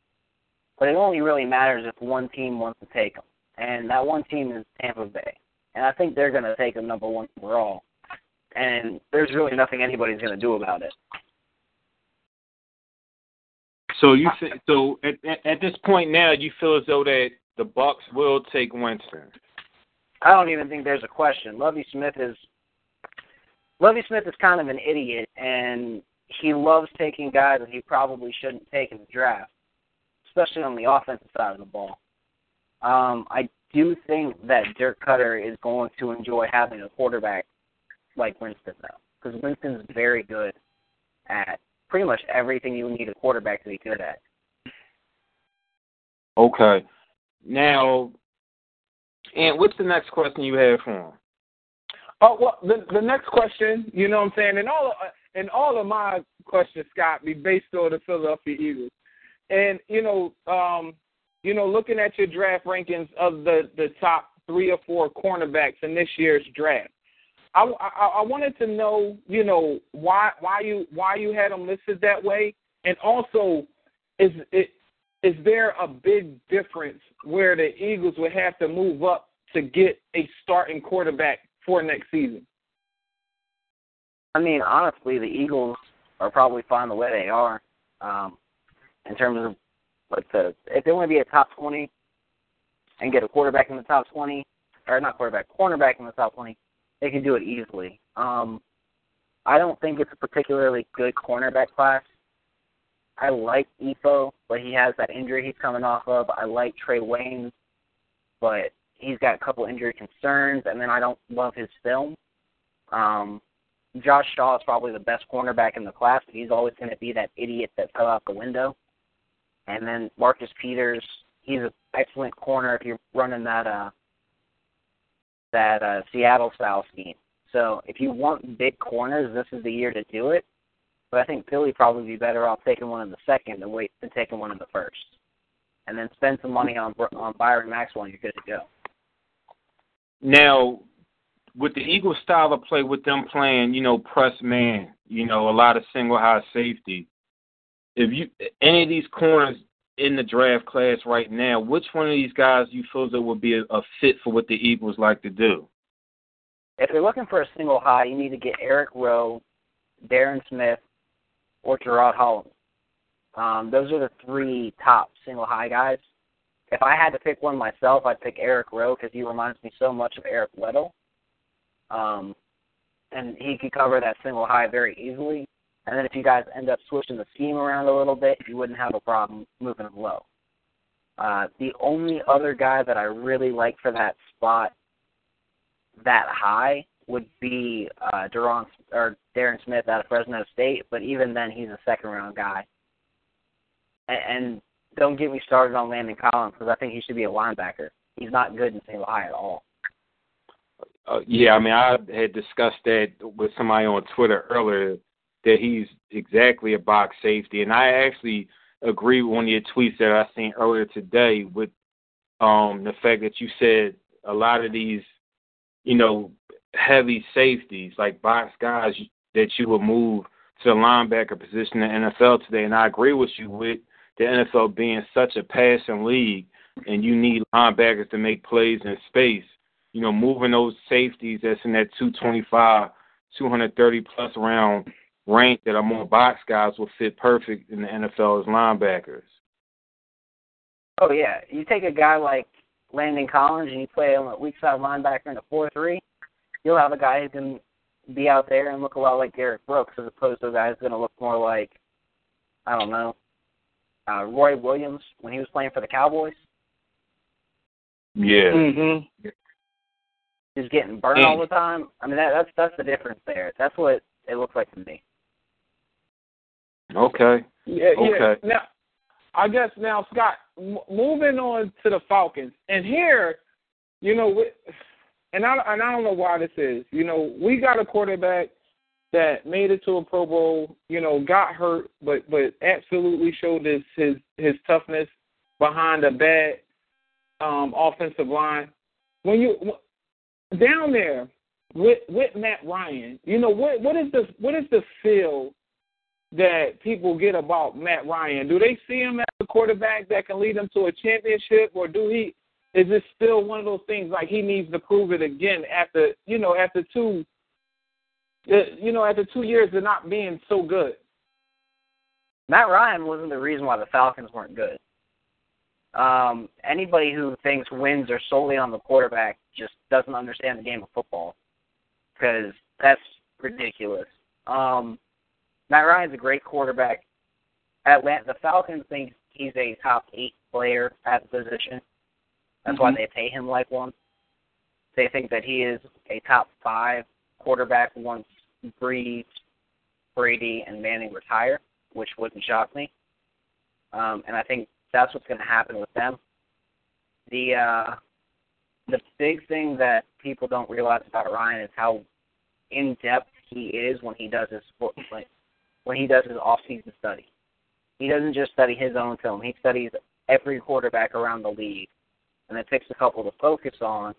But it only really matters if one team wants to take him, and that one team is Tampa Bay, and I think they're going to take him number one overall. And there's really nothing anybody's going to do about it. So you say, so at, at at this point now, you feel as though that the Bucks will take Winston. I don't even think there's a question. Lovie Smith is Lovie Smith is kind of an idiot, and he loves taking guys that he probably shouldn't take in the draft, especially on the offensive side of the ball. Um, I do think that Dirk Koetter is going to enjoy having a quarterback like Winston, though, because Winston's very good at pretty much everything you need a quarterback to be good at. Okay. Now, and what's the next question you have for him? Oh well, the the next question, you know what I'm saying, and all of, and all of my questions, Scott, be based on the Philadelphia Eagles, and you know, um, you know, looking at your draft rankings of the the top three or four cornerbacks in this year's draft, I, I, I wanted to know, you know, why why you why you had them listed that way, and also, is it is there a big difference where the Eagles would have to move up to get a starting quarterback for next season? I mean, honestly, the Eagles are probably fine the way they are. Um, in terms of like the if they want to be a top twenty and get a quarterback in the top twenty, or not quarterback, cornerback in the top twenty, they can do it easily. Um, I don't think it's a particularly good cornerback class. I like Ifo, but he has that injury he's coming off of. I like Trae Waynes, but he's got a couple injury concerns, and then I don't love his film. Um, Josh Shaw is probably the best cornerback in the class, but he's always going to be that idiot that fell out the window. And then Marcus Peters, he's an excellent corner if you're running that uh that uh Seattle style scheme. So if you want big corners, this is the year to do it. But I think Philly probably be better off taking one in the second than wait than taking one in the first, and then spend some money on on Byron Maxwell, and you're good to go. Now, with the Eagles style of play, with them playing, you know, press man, you know, a lot of single high safety. If you any of these corners in the draft class right now, which one of these guys you feel that would be a, a fit for what the Eagles like to do? If you're looking for a single high, you need to get Eric Rowe, Darren Smith, or Gerod Holliman. Um, those are the three top single high guys. If I had to pick one myself, I'd pick Eric Rowe because he reminds me so much of Eric Weddle. Um, and he could cover that single high very easily. And then if you guys end up switching the scheme around a little bit, you wouldn't have a problem moving him low. Uh, the only other guy that I really like for that spot that high would be uh, Duron or Darren Smith out of Fresno State, but even then, he's a second round guy. And, and don't get me started on Landon Collins because I think he should be a linebacker. He's not good in single high at all. Uh, yeah, I mean, I had discussed that with somebody on Twitter earlier that he's exactly a box safety, and I actually agree with one of your tweets that I seen earlier today with um the fact that you said a lot of these, you know, heavy safeties like box guys that you would move to the linebacker position in the NFL today, and I agree with you with the NFL being such a passing league, and you need linebackers to make plays in space. You know, moving those safeties that's in that 225, 230 plus round rank that are more box guys will fit perfect in the NFL as linebackers. Oh yeah, you take a guy like Landon Collins and you play him at weak side linebacker in a four three, you'll have a guy who can be out there and look a lot like Derrick Brooks as opposed to a guy who's going to look more like I don't know uh, Roy Williams when he was playing for the Cowboys. Yeah. Mm-hmm. He's getting burned all the time. I mean that, that's that's the difference there. That's what it looks like to me. Okay. Yeah, okay. yeah. Now, I guess now, Scott, m- moving on to the Falcons, and here, you know, we, and I and I don't know why this is. You know, we got a quarterback that made it to a Pro Bowl. You know, got hurt, but but absolutely showed his his his toughness behind a bad um, offensive line. When you down there with with Matt Ryan, you know what what is the what is the feel that people get about Matt Ryan? Do they see him as a quarterback that can lead them to a championship, or do he? Is this still one of those things like he needs to prove it again after you know after two, uh, you know after two years of not being so good? Matt Ryan wasn't the reason why the Falcons weren't good. Um, anybody who thinks wins are solely on the quarterback just doesn't understand the game of football because that's ridiculous. Um, Matt Ryan's a great quarterback. Atlanta, the Falcons think he's a top eight player at the position. That's mm-hmm. why they pay him like one. They think that he is a top five quarterback once Brees, Brady, and Manning retire, which wouldn't shock me. Um, and I think that's what's going to happen with them. The uh, the big thing that people don't realize about Ryan is how in depth he is when he does his like, when he does his off season study. He doesn't just study his own film; he studies every quarterback around the league, and then picks a couple to focus on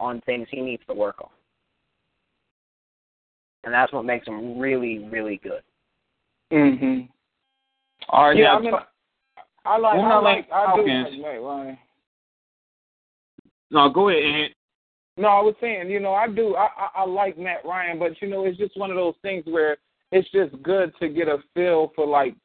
on things he needs to work on. And that's what makes him really, really good. Mhm. All right. Yeah, now, I mean, I like, I like, like I do Falcons. like Matt Ryan. no, go ahead, Ant. No, I was saying, you know, I do. I, I I like Matt Ryan, but you know, it's just one of those things where it's just good to get a feel for like,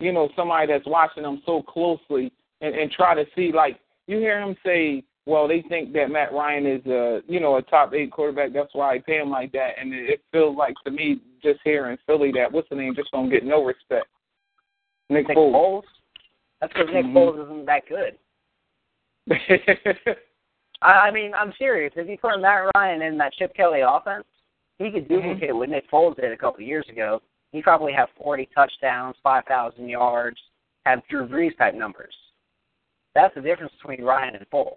you know, somebody that's watching them so closely and and try to see like you hear him say, well, they think that Matt Ryan is a you know a top eight quarterback. That's why I pay him like that, and it, it feels like to me just here in Philly that what's the name just don't get no respect. Nick, Nick Foles. Foles. That's because Nick Mhm. Foles isn't that good. I, I mean, I'm serious. If you put Matt Ryan in that Chip Kelly offense, he could Mm-hmm. duplicate what Nick Foles did a couple of years ago. He'd probably have 40 touchdowns, 5,000 yards, have Drew Brees type numbers. That's the difference between Ryan and Foles.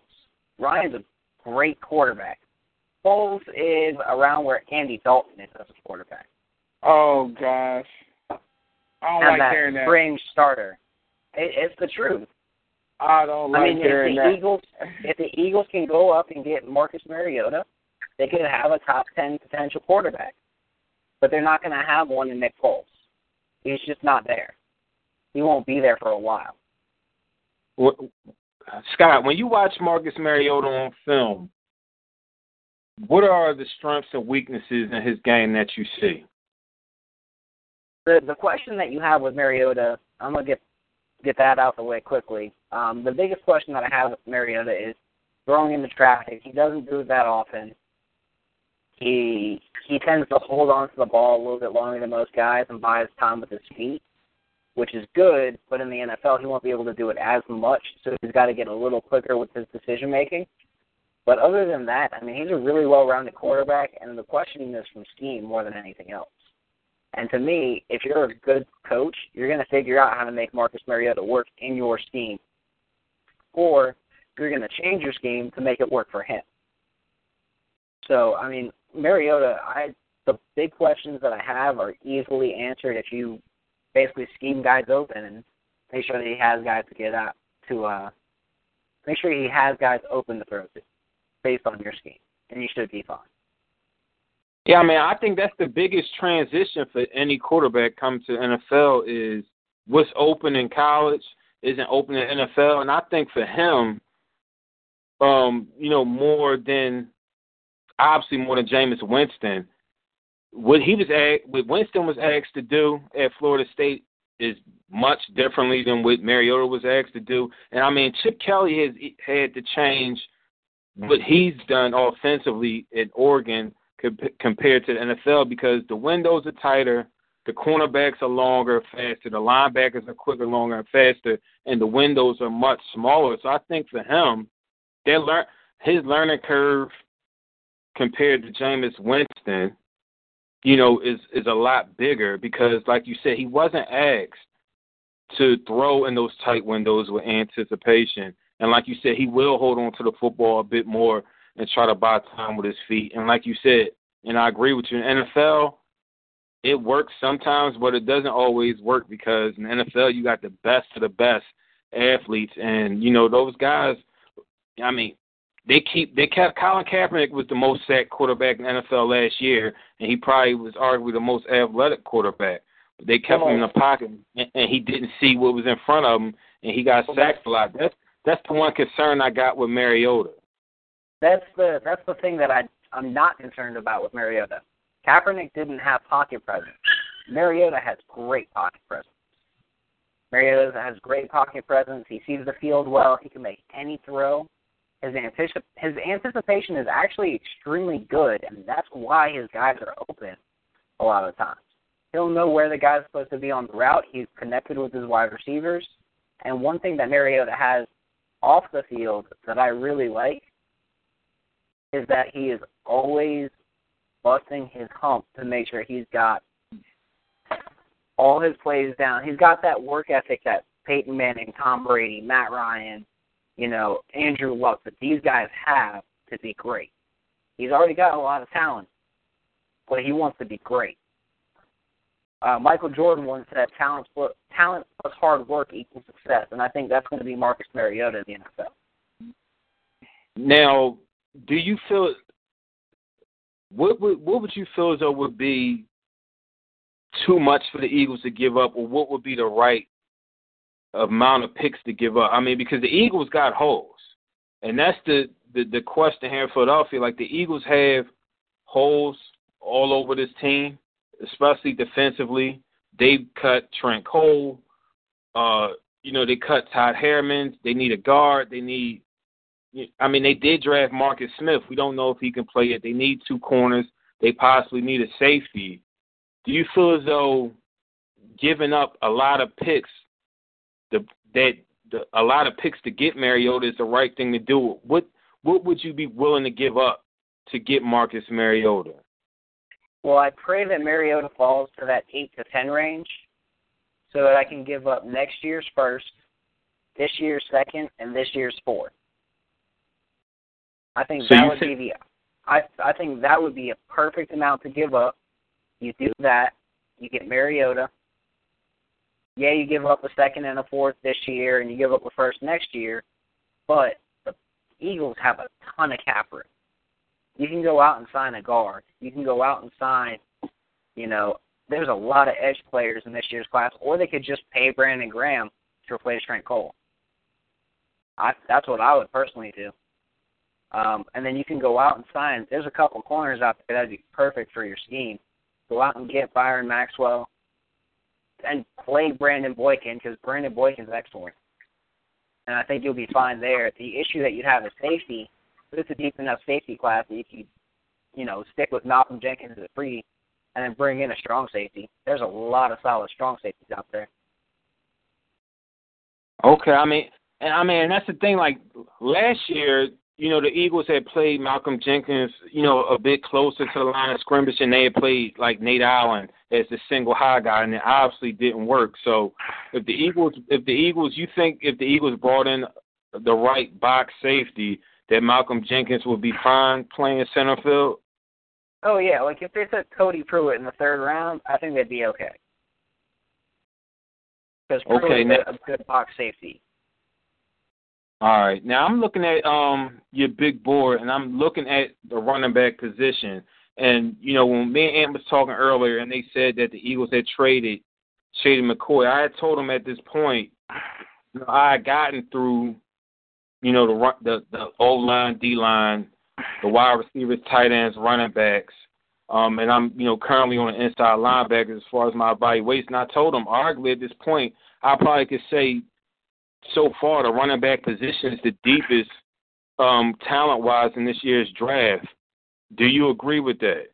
Ryan's a great quarterback. Foles is around where Andy Dalton is as a quarterback. oh gosh, I don't and like hearing that. fringe starter. It, it's the truth. I don't like I mean, hearing if the that. Eagles, if the Eagles can go up and get Marcus Mariota, they could have a top ten potential quarterback. But they're not going to have one in Nick Foles. He's just not there. He won't be there for a while. What, Scott, when you watch Marcus Mariota on film, what are the strengths and weaknesses in his game that you see? The the question that you have with Mariota, I'm gonna get get that out the way quickly. Um, the biggest question that I have with Mariota is throwing into traffic. He doesn't do it that often. He he tends to hold on to the ball a little bit longer than most guys and buys time with his feet, which is good. But in the NFL, he won't be able to do it as much, so he's got to get a little quicker with his decision making. But other than that, I mean, he's a really well-rounded quarterback, and the questioning is from scheme more than anything else. And to me, if you're a good coach, you're going to figure out how to make Marcus Mariota work in your scheme, or you're going to change your scheme to make it work for him. So, I mean, Mariota, I the big questions that I have are easily answered if you basically scheme guys open and make sure that he has guys to get out to uh make sure he has guys open to throw to based on your scheme, and you should be fine. Yeah, I mean, I think that's the biggest transition for any quarterback coming to NFL is what's open in college isn't open in NFL, and I think for him, um, you know, more than obviously more than Jameis Winston, what he was asked, what Winston was asked to do at Florida State is much differently than what Mariota was asked to do, and I mean, Chip Kelly has had to change what he's done offensively at Oregon compared to the NFL because the windows are tighter, the cornerbacks are longer, faster, the linebackers are quicker, longer, and faster, and the windows are much smaller. So I think for him, their learn his learning curve compared to Jameis Winston, you know, is is a lot bigger because, like you said, he wasn't asked to throw in those tight windows with anticipation. And like you said, he will hold on to the football a bit more and try to buy time with his feet. And like you said, and I agree with you, in NFL, it works sometimes, but it doesn't always work because in NFL you got the best of the best athletes, and you know those guys. I mean, they keep they kept Colin Kaepernick was the most sacked quarterback in the NFL last year, and he probably was arguably the most athletic quarterback. But they kept him in the pocket, and, and he didn't see what was in front of him, and he got sacked a lot. That's that's the one concern I got with Mariota. That's the that's the thing that I I'm not concerned about with Mariota. Kaepernick didn't have pocket presence. Mariota has great pocket presence. Mariota has great pocket presence. He sees the field well. He can make any throw. His anticip- his anticipation is actually extremely good, and that's why his guys are open a lot of times. He'll know where the guy's supposed to be on the route. He's connected with his wide receivers. And one thing that Mariota has off the field that I really like is that he is always busting his hump to make sure he's got all his plays down. He's got that work ethic that Peyton Manning, Tom Brady, Matt Ryan, you know, Andrew Luck, that these guys have to be great. He's already got a lot of talent, but he wants to be great. Uh, Michael Jordan once said, "Talent plus, talent plus hard work equals success," and I think that's going to be Marcus Mariota in the NFL. Now, do you feel what would what would you feel as though would be too much for the Eagles to give up, or what would be the right amount of picks to give up? I mean, because the Eagles got holes, and that's the the, the question here in Philadelphia. Like the Eagles have holes all over this team, especially defensively. They cut Trent Cole. Uh, you know, they cut Todd Herremans. They need a guard. They need I mean, they did draft Marcus Smith. We don't know if he can play it. They need two corners. They possibly need a safety. Do you feel as though giving up a lot of picks the that the, a lot of picks to get Mariota is the right thing to do. What what would you be willing to give up to get Marcus Mariota? Well, I pray that Mariota falls to that eight to ten range, so that I can give up next year's first, this year's second, and this year's fourth. I think So that would think- be the. I I think that would be a perfect amount to give up. You do that, you get Mariota. Yeah, you give up a second and a fourth this year, and you give up a first next year, but the Eagles have a ton of cap room. You can go out and sign a guard. You can go out and sign, you know, there's a lot of edge players in this year's class, or they could just pay Brandon Graham to replace Trent Cole. I that's what I would personally do. Um, and then you can go out and sign. There's a couple corners out there that'd be perfect for your scheme. Go out and get Byron Maxwell, and play Brandon Boykin because Brandon Boykin's excellent. And I think you'll be fine there. The issue that you'd have is safety. But it's a deep enough safety class that you could, you know, stick with Malcolm Jenkins as a free, and then bring in a strong safety. There's a lot of solid strong safeties out there. Okay, I mean, and I mean that's the thing. Like last year, you know, the Eagles had played Malcolm Jenkins, you know, a bit closer to the line of scrimmage, and they had played like Nate Allen as the single high guy, and it obviously didn't work. So, if the Eagles, if the Eagles, you think if the Eagles brought in the right box safety, that Malcolm Jenkins would be fine playing center field? Oh yeah, like if they took Cody Prewitt in the third round, I think they'd be okay. Because Okay, Prewitt's now- a good box safety. All right. Now I'm looking at um your big board, and I'm looking at the running back position. And you know, when me and Ant was talking earlier, and they said that the Eagles had traded Shady McCoy, I had told them at this point, you know, I had gotten through, you know, the the the O line, D line, the wide receivers, tight ends, running backs. Um, and I'm, you know, currently on the inside linebackers as far as my evaluation. And I told them, arguably at this point, I probably could say so far the running back position is the deepest um, talent wise in this year's draft. Do you agree with that?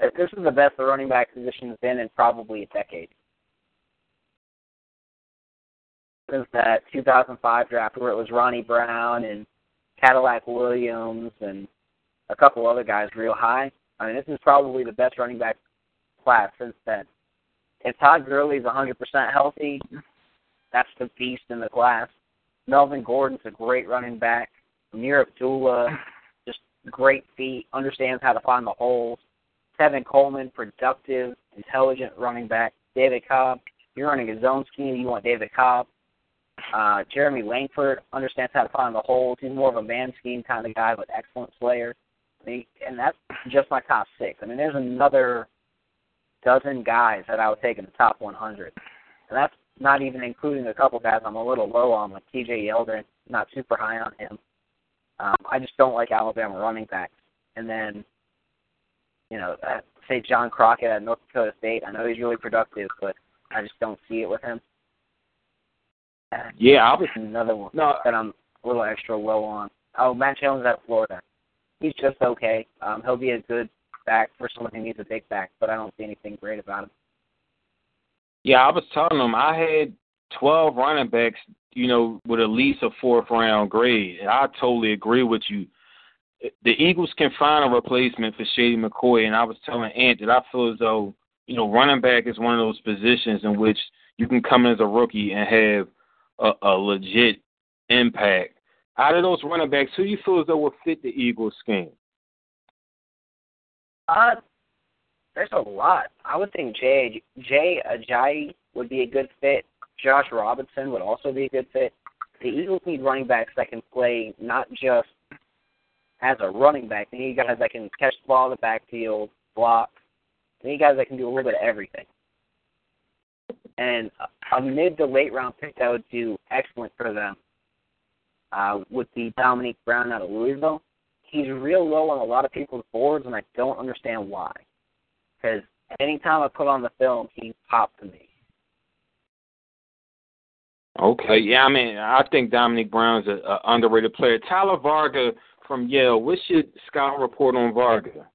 This is the best the running back position has been in probably a decade. Since that 2005 draft where it was Ronnie Brown and Cadillac Williams and a couple other guys real high. I mean, this is probably the best running back class since then. If Todd Gurley's 100% healthy, that's the beast in the class. Melvin Gordon's a great running back. Ameer Abdullah, just great feet, understands how to find the holes. Tevin Coleman, productive, intelligent running back. David Cobb, you're running a zone scheme, you want David Cobb. Uh, Jeremy Langford understands how to find the holes. He's more of a man scheme kind of guy, but excellent mean, and that's just my top six. I mean, there's another dozen guys that I would take in the top 100, and that's not even including a couple guys I'm a little low on, like T.J. Yeldon. Not super high on him. Um, I just don't like Alabama running backs. And then, you know, uh, say John Crockett at North Dakota State. I know he's really productive, but I just don't see it with him. Uh, Yeah, I was another one no. that I'm a little extra low on. Oh, Matt Jones at Florida. He's just okay. Um, he'll be a good back for someone who needs a big back, but I don't see anything great about him. Yeah, I was telling them I had twelve running backs, you know, with at least a fourth round grade. And I totally agree with you. The Eagles can find a replacement for Shady McCoy, and I was telling Ant that I feel as though you know running back is one of those positions in which you can come in as a rookie and have a, a legit impact. Out of those running backs, who do you feel as though would fit the Eagles scheme? Uh, there's a lot. I would think Jay Jay Ajayi would be a good fit. Josh Robinson would also be a good fit. The Eagles need running backs that can play not just as a running back. They need guys that can catch the ball in the backfield, block. They need guys that can do a little bit of everything. And a mid to late round pick that would do excellent for them uh, would be Dominique Brown out of Louisville. He's real low on a lot of people's boards, and I don't understand why. Because anytime I put on the film, he popped to me. Okay, yeah, I mean, I think Dominic Brown's an underrated player. Tyler Varga from Yale. What's your scout report on Varga?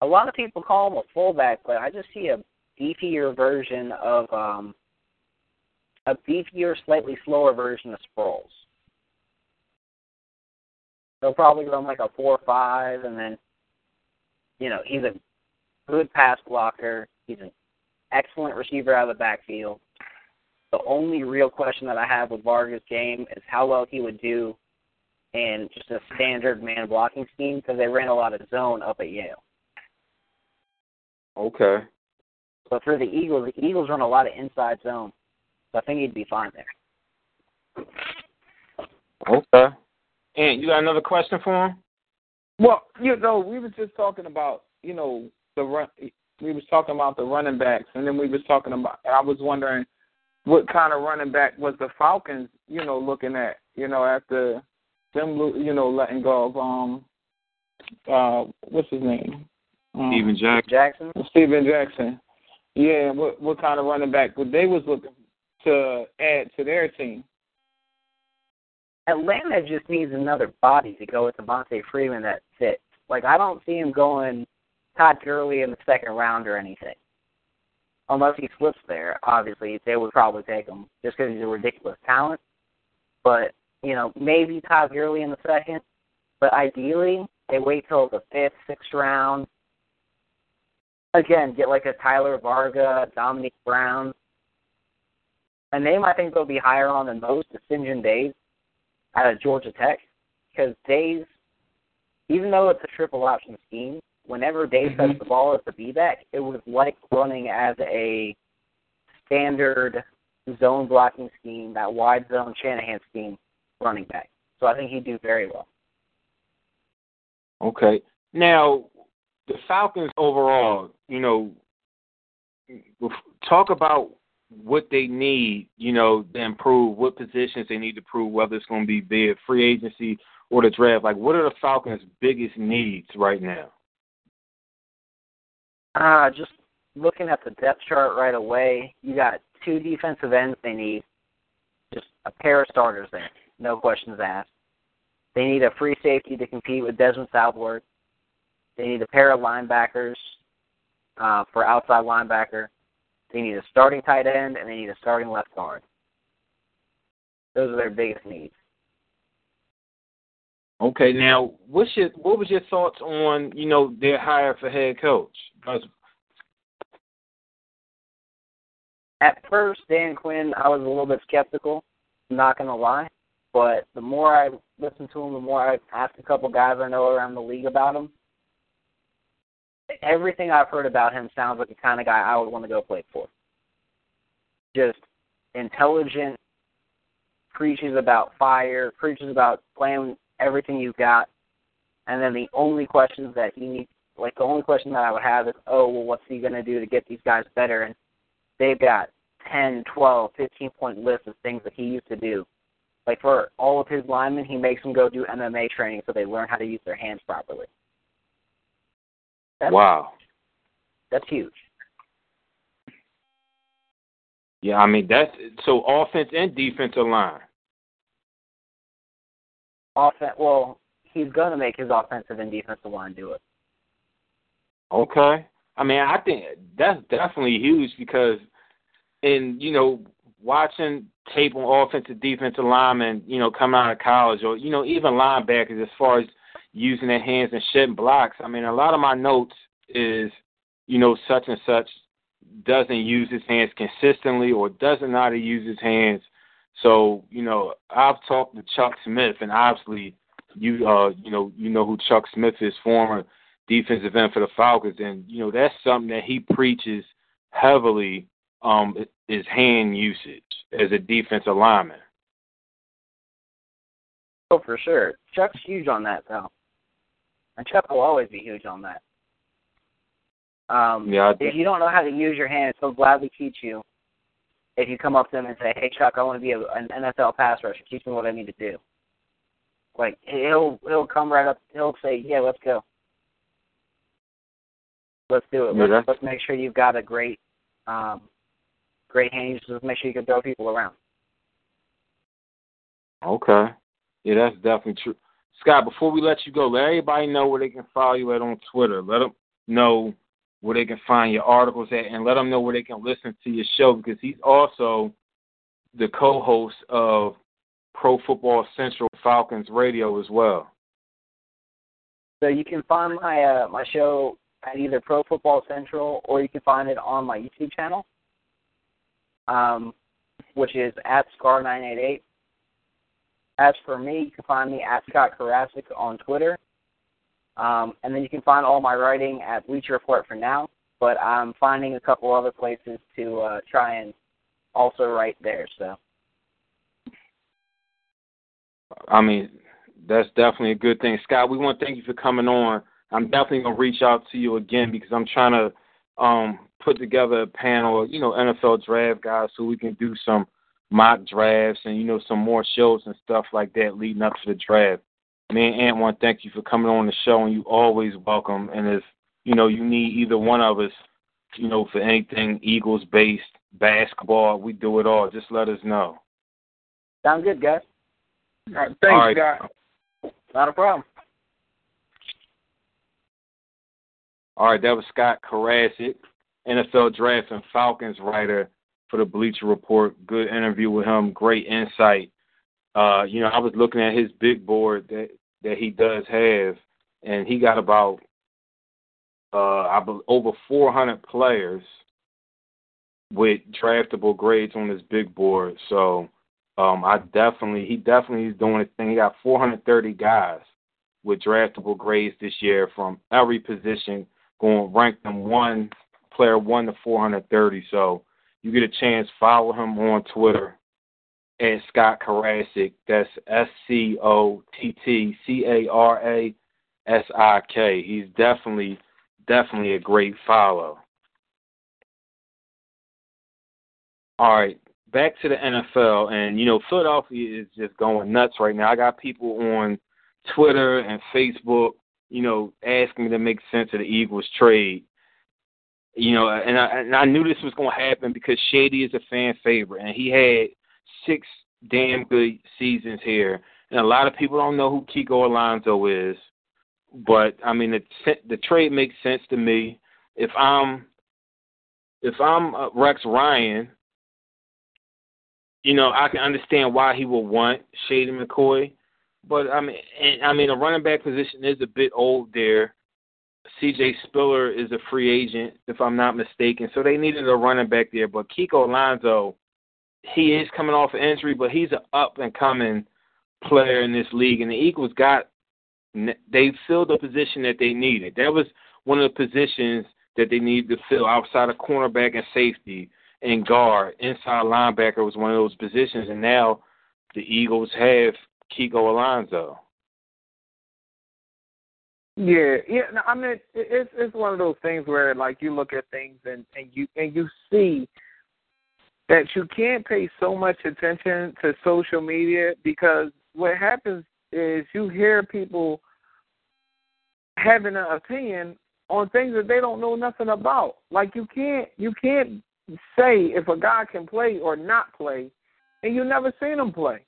A lot of people call him a fullback, but I just see a beefier version of um a beefier, slightly slower version of Sproles. They'll probably run like a four or five, and then, you know, he's a good pass blocker. He's an excellent receiver out of the backfield. The only real question that I have with Varga's game is how well he would do in just a standard man blocking scheme because they ran a lot of zone up at Yale. Okay. But for the Eagles, the Eagles run a lot of inside zone, so I think he'd be fine there. Okay. And you got another question for him? Well, you know, we were just talking about, you know, the run. We was talking about the running backs, and then we was talking about. I was wondering what kind of running back was the Falcons, you know, looking at, you know, after them, you know, letting go of um, uh, what's his name? Um, Steven Jackson. Jackson. Steven Jackson. Yeah, what what kind of running back would they was looking to add to their team? Atlanta just needs another body to go with Devonta Freeman that fits. Like I don't see him going Todd Gurley in the second round or anything. Unless he slips there, obviously they would probably take him just because he's a ridiculous talent. But you know, maybe Todd Gurley in the second. But ideally, they wait till the fifth, sixth round. Again, get like a Tyler Varga, Dominique Brown. A name I think they'll be higher on than most is. Synjyn Days out of Georgia Tech because Days, even though it's a triple option scheme, whenever Days mm-hmm. touched the ball as the B back, it was like running as a standard zone blocking scheme, that wide zone Shanahan scheme running back. So I think he'd do very well. Okay. Now, the Falcons overall, you know, talk about what they need, you know, to improve, what positions they need to prove, whether it's going to be be free agency or the draft. Like, what are the Falcons' biggest needs right now? Uh, just looking at the depth chart right away, you got two defensive ends they need, just a pair of starters there, no questions asked. They need a free safety to compete with Dezmen Southward. They need a pair of linebackers uh, for outside linebacker. They need a starting tight end and they need a starting left guard. Those are their biggest needs. Okay, now what's your what was your thoughts on you know their hire for head coach? Because at first, Dan Quinn, I was a little bit skeptical. Not gonna lie, but the more I listened to him, the more I asked a couple guys I know around the league about him. Everything I've heard about him sounds like the kind of guy I would want to go play for. Just intelligent, preaches about fire, preaches about playing everything you've got, and then the only questions that he needs, like the only question that I would have is, oh, well, what's he going to do to get these guys better? And they've got 10, 12, 15 point lists of things that he used to do. Like for all of his linemen, he makes them go do MMA training so they learn how to use their hands properly. That's, wow. That's huge. Yeah, I mean that's so offense and defensive line. Offense. Well, he's going to make his offensive and defensive line do it. Okay. I mean, I think that's definitely huge because, in you know, watching tape on offensive defensive linemen, you know, coming out of college, or you know, even linebackers, as far as using their hands and shedding blocks. I mean, a lot of my notes is, you know, such and such doesn't use his hands consistently or doesn't know how to use his hands. So, you know, I've talked to Chuck Smith, and obviously, you uh, you know, you know who Chuck Smith is, former defensive end for the Falcons, and you know that's something that he preaches heavily. Um, is hand usage as a defensive lineman. Oh, for sure. Chuck's huge on that, though. And Chuck will always be huge on that. Um, yeah, if you don't know how to use your hands, he'll gladly teach you. If you come up to him and say, "Hey, Chuck, I want to be a, an NFL pass rusher. Teach me what I need to do." Like he'll he'll come right up. He'll say, "Yeah, let's go. Let's do it. Yeah, let's, let's make sure you've got a great, um, great hands. Let's make sure you can throw people around." Okay. Yeah, that's definitely true. Scott, before we let you go, let everybody know where they can follow you at on Twitter. Let them know where they can find your articles at, and let them know where they can listen to your show because he's also the co-host of Pro Football Central Falcons Radio as well. So you can find my uh, my show at either Pro Football Central or you can find it on my YouTube channel, um, which is at Scar988. As for me, you can find me at Scott Carasik on Twitter. Um, and then you can find all my writing at Bleacher Report for now, but I'm finding a couple other places to uh, try and also write there. So, I mean, that's definitely a good thing, Scott. We want to thank you for coming on. I'm definitely gonna reach out to you again because I'm trying to um, put together a panel, you know, NFL draft guys, so we can do some mock drafts and you know some more shows and stuff like that leading up to the draft. Me and Ant want to thank you for coming on the show, and you always welcome. And if you know you need either one of us, you know, for anything Eagles based basketball, we do it all. Just let us know. Sound good, guys. All right, thanks, all right. Scott. Not a problem. All right, that was Scott Carasik, NFL Draft and Falcons writer for the Bleacher Report. Good interview with him. Great insight. Uh, you know, I was looking at his big board that that he does have, and he got about uh, I believe over 400 players with draftable grades on his big board. So um, I definitely, he definitely is doing his thing. He got 430 guys with draftable grades this year from every position, going rank them one player one to 430. So you get a chance, follow him on Twitter at Scott Carasik. That's S C O T T C A R A S I K. He's definitely, definitely a great follow. All right, back to the NFL, and you know Philadelphia is just going nuts right now. I got people on Twitter and Facebook, you know, asking me to make sense of the Eagles trade. You know, and I, and I knew this was going to happen because Shady is a fan favorite, and he had six damn good seasons here. And a lot of people don't know who Kiko Alonso is, but I mean the the trade makes sense to me. If I'm if I'm uh, Rex Ryan, you know I can understand why he would want Shady McCoy, but I mean and, I mean a running back position is a bit old there. C.J. Spiller is a free agent, if I'm not mistaken, so they needed a running back there. But Kiko Alonso he is coming off an injury, but he's an up and coming player in this league. And the Eagles got they filled the position that they needed. That was one of the positions that they needed to fill outside of cornerback and safety and guard. Inside linebacker was one of those positions, and now the Eagles have Kiko Alonso. Yeah, yeah. No, I mean, it's it's one of those things where like you look at things and and you and you see that you can't pay so much attention to social media because what happens is you hear people having an opinion on things that they don't know nothing about. Like you can't you can't say if a guy can play or not play, and you never seen him play.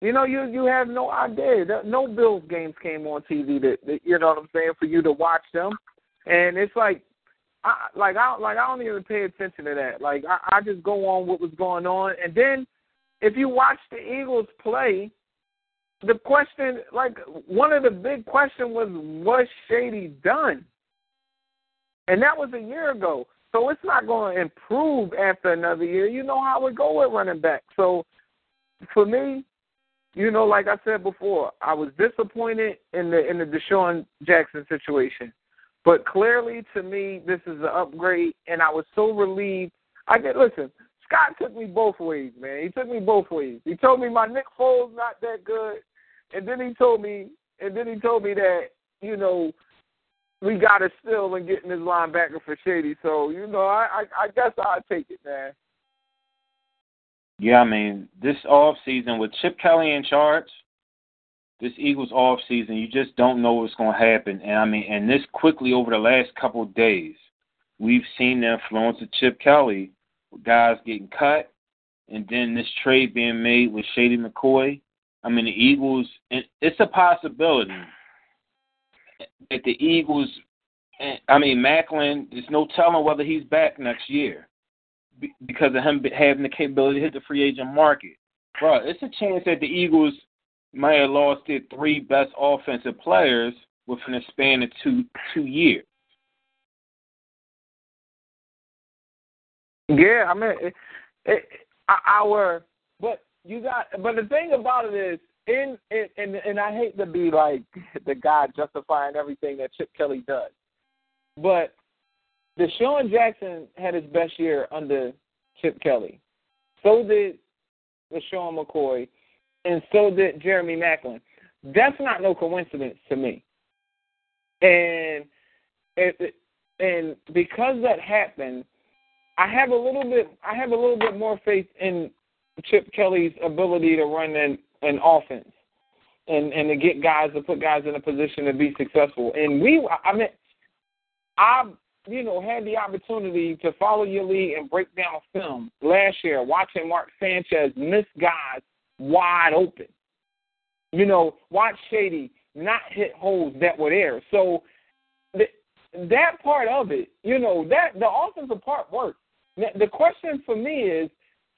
You know, you you have no idea. No Bills games came on TV that, that you know what I'm saying for you to watch them, and it's like I like I like I don't even pay attention to that. Like I, I just go on what was going on, and then if you watch the Eagles play, the question like one of the big question was was Shady done, and that was a year ago. So it's not going to improve after another year. You know how it go with running back. So for me, you know, like I said before, I was disappointed in the in the DeSean Jackson situation. But clearly, to me, this is an upgrade, and I was so relieved. I get listen. Scott took me both ways, man. He took me both ways. He told me my Nick Foles not that good, and then he told me, and then he told me that you know we got to still and getting this linebacker for Shady. So you know, I I, I guess I'll take it, man. Yeah, I mean, this off season with Chip Kelly in charge, this Eagles off season, you just don't know what's going to happen. And I mean, and this quickly over the last couple of days, we've seen the influence of Chip Kelly, guys getting cut, and then this trade being made with Shady McCoy. I mean, the Eagles, it's a possibility that the Eagles, I mean, Maclin, there's no telling whether he's back next year. because of him having the capability to hit the free agent market. Bro, it's a chance that the Eagles might have lost their three best offensive players within a span of two two years. Yeah, I mean, it, it, our but you got but the thing about it is in, in and and I hate to be like the guy justifying everything that Chip Kelly does, but DeSean Jackson had his best year under Chip Kelly. So did LeSean McCoy, and so did Jeremy Maclin. That's not no coincidence to me. And it, and because that happened, I have a little bit I have a little bit more faith in Chip Kelly's ability to run an, an offense and and to get guys to put guys in a position to be successful. And we I mean I you know had the opportunity to follow your lead and break down film last year watching Mark Sanchez miss guys wide open. You know, watch Shady not hit holes that were there. So the, that part of it, you know, that the offensive part works. The question for me is,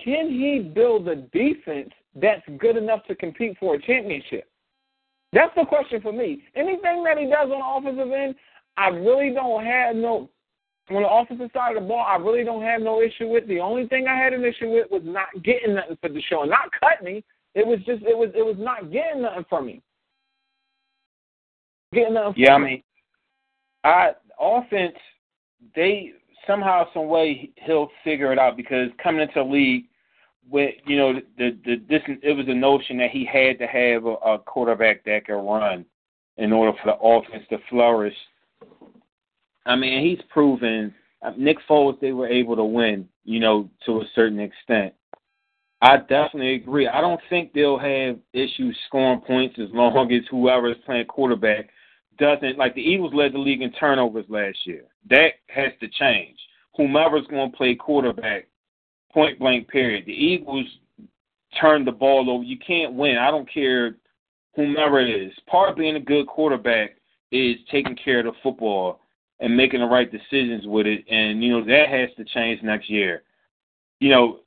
can he build a defense that's good enough to compete for a championship? That's the question for me. Anything that he does on the offensive end, I really don't have no. On the offensive side of the ball, I really don't have no issue with. The only thing I had an issue with was not getting nothing for the show, not cutting me. It was just it was it was not getting nothing from me. Getting nothing. Yeah, I mean, I offense they somehow, some way, he'll figure it out because coming into the league, with you know the the this it was a notion that he had to have a, a quarterback that could run in order for the offense to flourish. I mean, he's proven. Uh, Nick Foles, they were able to win, you know, to a certain extent. I definitely agree. I don't think they'll have issues scoring points as long as whoever is playing quarterback doesn't like the Eagles led the league in turnovers last year. That has to change. Whomever's going to play quarterback, point blank period. The Eagles turn the ball over. You can't win. I don't care whomever it is. Part of being a good quarterback is taking care of the football and making the right decisions with it. And, you know, that has to change next year. You know,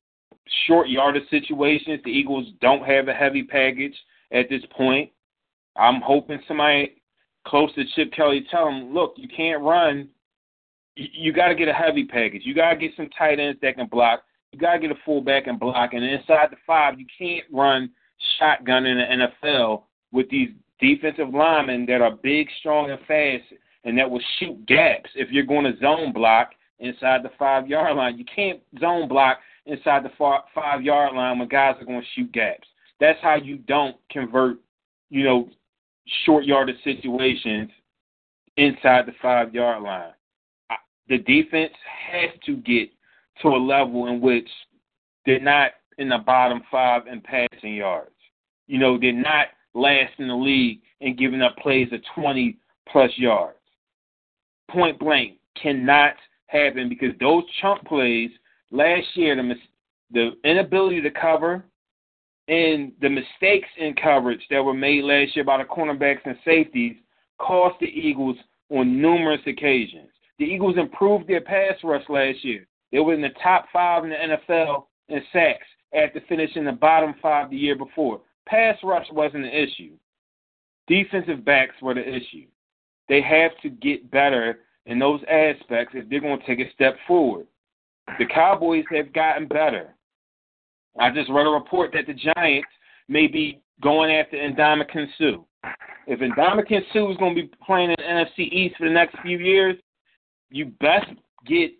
short yardage situations, the Eagles don't have a heavy package at this point. I'm hoping somebody close to Chip Kelly tell him, look, you can't run. You, you got to get a heavy package. You got to get some tight ends that can block. You got to get a fullback and block. And inside the five, you can't run shotgun in the NFL with these defensive linemen that are big, strong, and fast, and that will shoot gaps if you're going to zone block inside the five yard line. You can't zone block inside the five yard line when guys are going to shoot gaps. That's how you don't convert, you know, short yardage situations inside the five yard line. The defense has to get to a level in which they're not in the bottom five in passing yards. You know, they're not last in the league and giving up plays of 20 plus yards. Point blank cannot happen because those chunk plays last year, the the inability to cover and the mistakes in coverage that were made last year by the cornerbacks and safeties cost the Eagles on numerous occasions. The Eagles improved their pass rush last year. They were in the top five in the NFL in sacks after finishing the bottom five the year before. Pass rush wasn't an issue. Defensive backs were the issue. They have to get better in those aspects if they're going to take a step forward. The Cowboys have gotten better. I just read a report that the Giants may be going after Ndamukong Suh. If Ndamukong Suh is going to be playing in NFC East for the next few years, you best get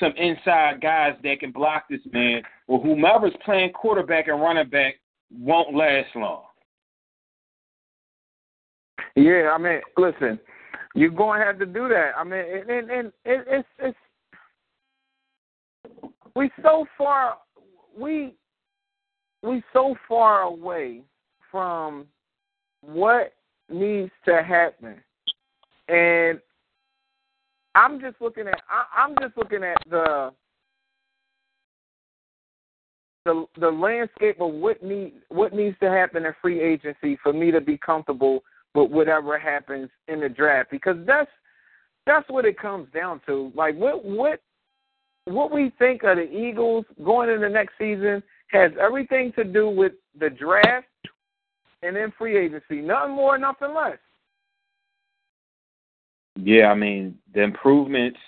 some inside guys that can block this man, or whomever's playing quarterback and running back won't last long. Yeah, I mean, listen, you're going to have to do that. I mean, and, and, and it, it's it's we so far we we so far away from what needs to happen, and I'm just looking at I, I'm just looking at the the the landscape of what need what needs to happen in free agency for me to be comfortable with whatever happens in the draft because that's that's what it comes down to. Like what what what we think of the Eagles going into next season has everything to do with the draft and then free agency. Nothing more, nothing less. Yeah, I mean the improvements.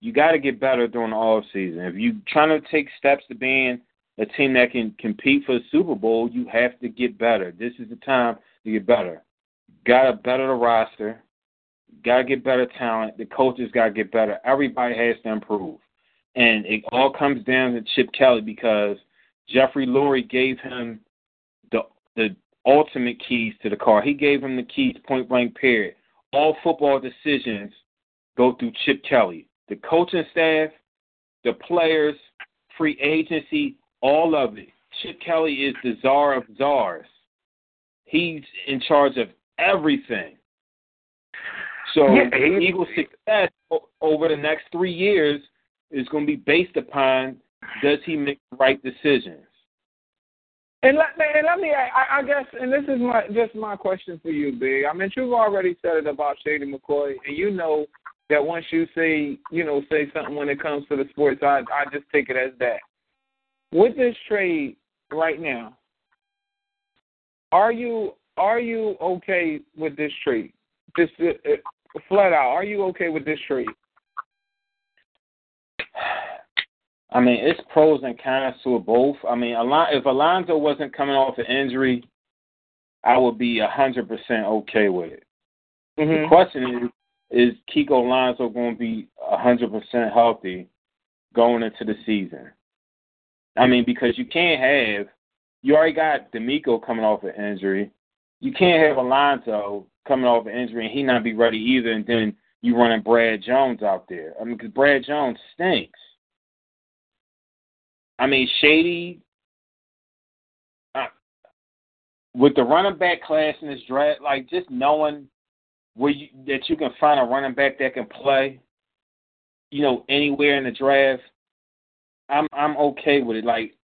You got to get better during the off season. If you're trying to take steps to being a team that can compete for the Super Bowl, you have to get better. This is the time to get better. Got to better the roster. Got to get better talent. The coaches got to get better. Everybody has to improve, and it all comes down to Chip Kelly because Jeffrey Lurie gave him the the ultimate keys to the car. He gave him the keys point blank period all football decisions go through Chip Kelly. The coaching staff, the players, free agency, all of it. Chip Kelly is the czar of czars. He's in charge of everything. So Yeah, he- Eagles' success over the next three years is going to be based upon does he make the right decisions. And let, and let me, I, I guess, and this is my just my question for you, Big. I mean, you've already said it about Shady McCoy, and you know that once you say, you know, say something when it comes to the sports, I I just take it as that. With this trade right now, are you are you okay with this trade? Just uh, uh, flat out, are you okay with this trade? I mean, it's pros and cons to both. I mean, if Alonso wasn't coming off an injury, I would be a hundred percent okay with it. The Mm-hmm. question is, is Kiko Alonso going to be a hundred percent healthy going into the season? I mean, because you can't have you already got DeMeco coming off an injury. You can't have Alonso coming off an injury and he not be ready either, and then you running Brad Jones out there. I mean, because Brad Jones stinks. I mean, Shady. Uh, with the running back class in this draft, like just knowing where you, that you can find a running back that can play, you know, anywhere in the draft, I'm I'm okay with it. Like,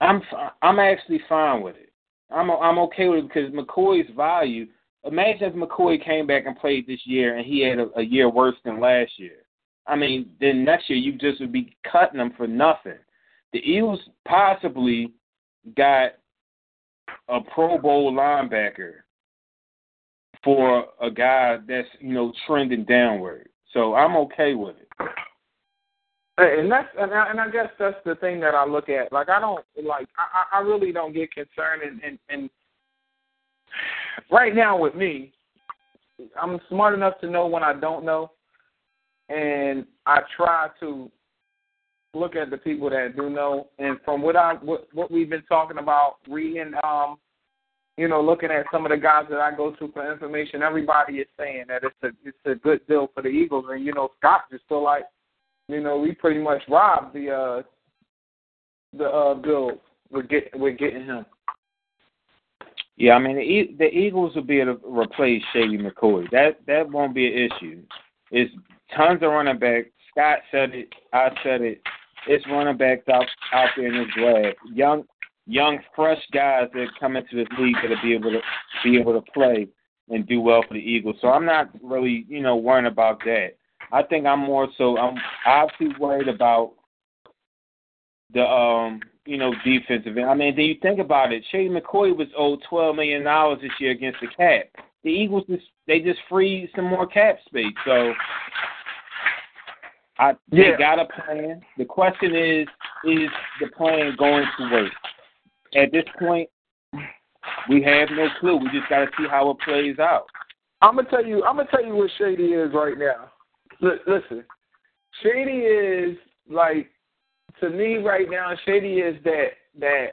I'm I'm actually fine with it. I'm I'm okay with it because McCoy's value. Imagine if McCoy came back and played this year and he had a, a year worse than last year. I mean, then next year you just would be cutting him for nothing. The Eagles possibly got a Pro Bowl linebacker for a guy that's you know trending downward. So I'm okay with it. And that's and I, and I guess that's the thing that I look at. Like I don't like I I really don't get concerned and and, and right now with me, I'm smart enough to know when I don't know, and I try to look at the people that do know. And from what I what what we've been talking about, reading, um, you know, looking at some of the guys that I go to for information, everybody is saying that it's a it's a good deal for the Eagles. And you know, Scott just feel like you know, we pretty much robbed the uh the uh with get with getting him. Yeah, I mean the, the Eagles will be able to replace Shady McCoy. That that won't be an issue. It's tons of running backs. Scott said it. I said it. It's running backs out out there in this draft. Young, young, fresh guys that come into this league that'll be able to be able to play and do well for the Eagles. So I'm not really, you know, worrying about that. I think I'm more so I'm obviously worried about the um you know defensive end. I mean, then you think about it. Shady McCoy was owed twelve million dollars this year against the cap. The Eagles just they just freed some more cap space. So I they got a plan. The question is, is the plan going to work? At this point, we have no clue. We just got to see how it plays out. I'm gonna tell you. I'm gonna tell you what Shady is right now. L- listen, Shady is like to me right now. Shady is that that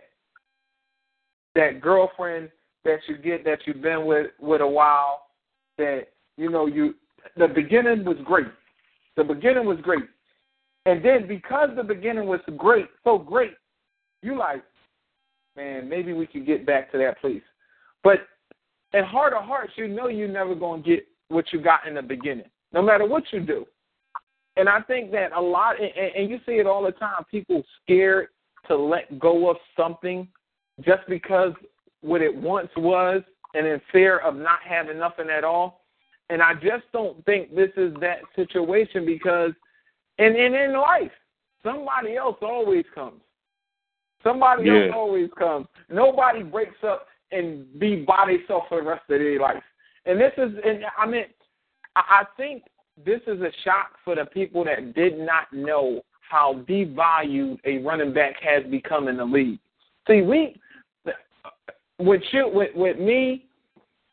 that girlfriend that you get that you've been with with a while. That you know you. The beginning was great. The beginning was great, and then because the beginning was great, so great, you like, man, maybe we could get back to that place. But in heart of hearts, you know you're never to get what you got in the beginning, no matter what you do. And I think that a lot, and, and you see it all the time, people scared to let go of something just because what it once was, and in fear of not having nothing at all. And I just don't think this is that situation because, and, and in life, somebody else always comes. Somebody Yeah. else always comes. Nobody breaks up and be by themselves for the rest of their life. And this is, and I mean, I think this is a shock for the people that did not know how devalued a running back has become in the league. See, we with you, with with me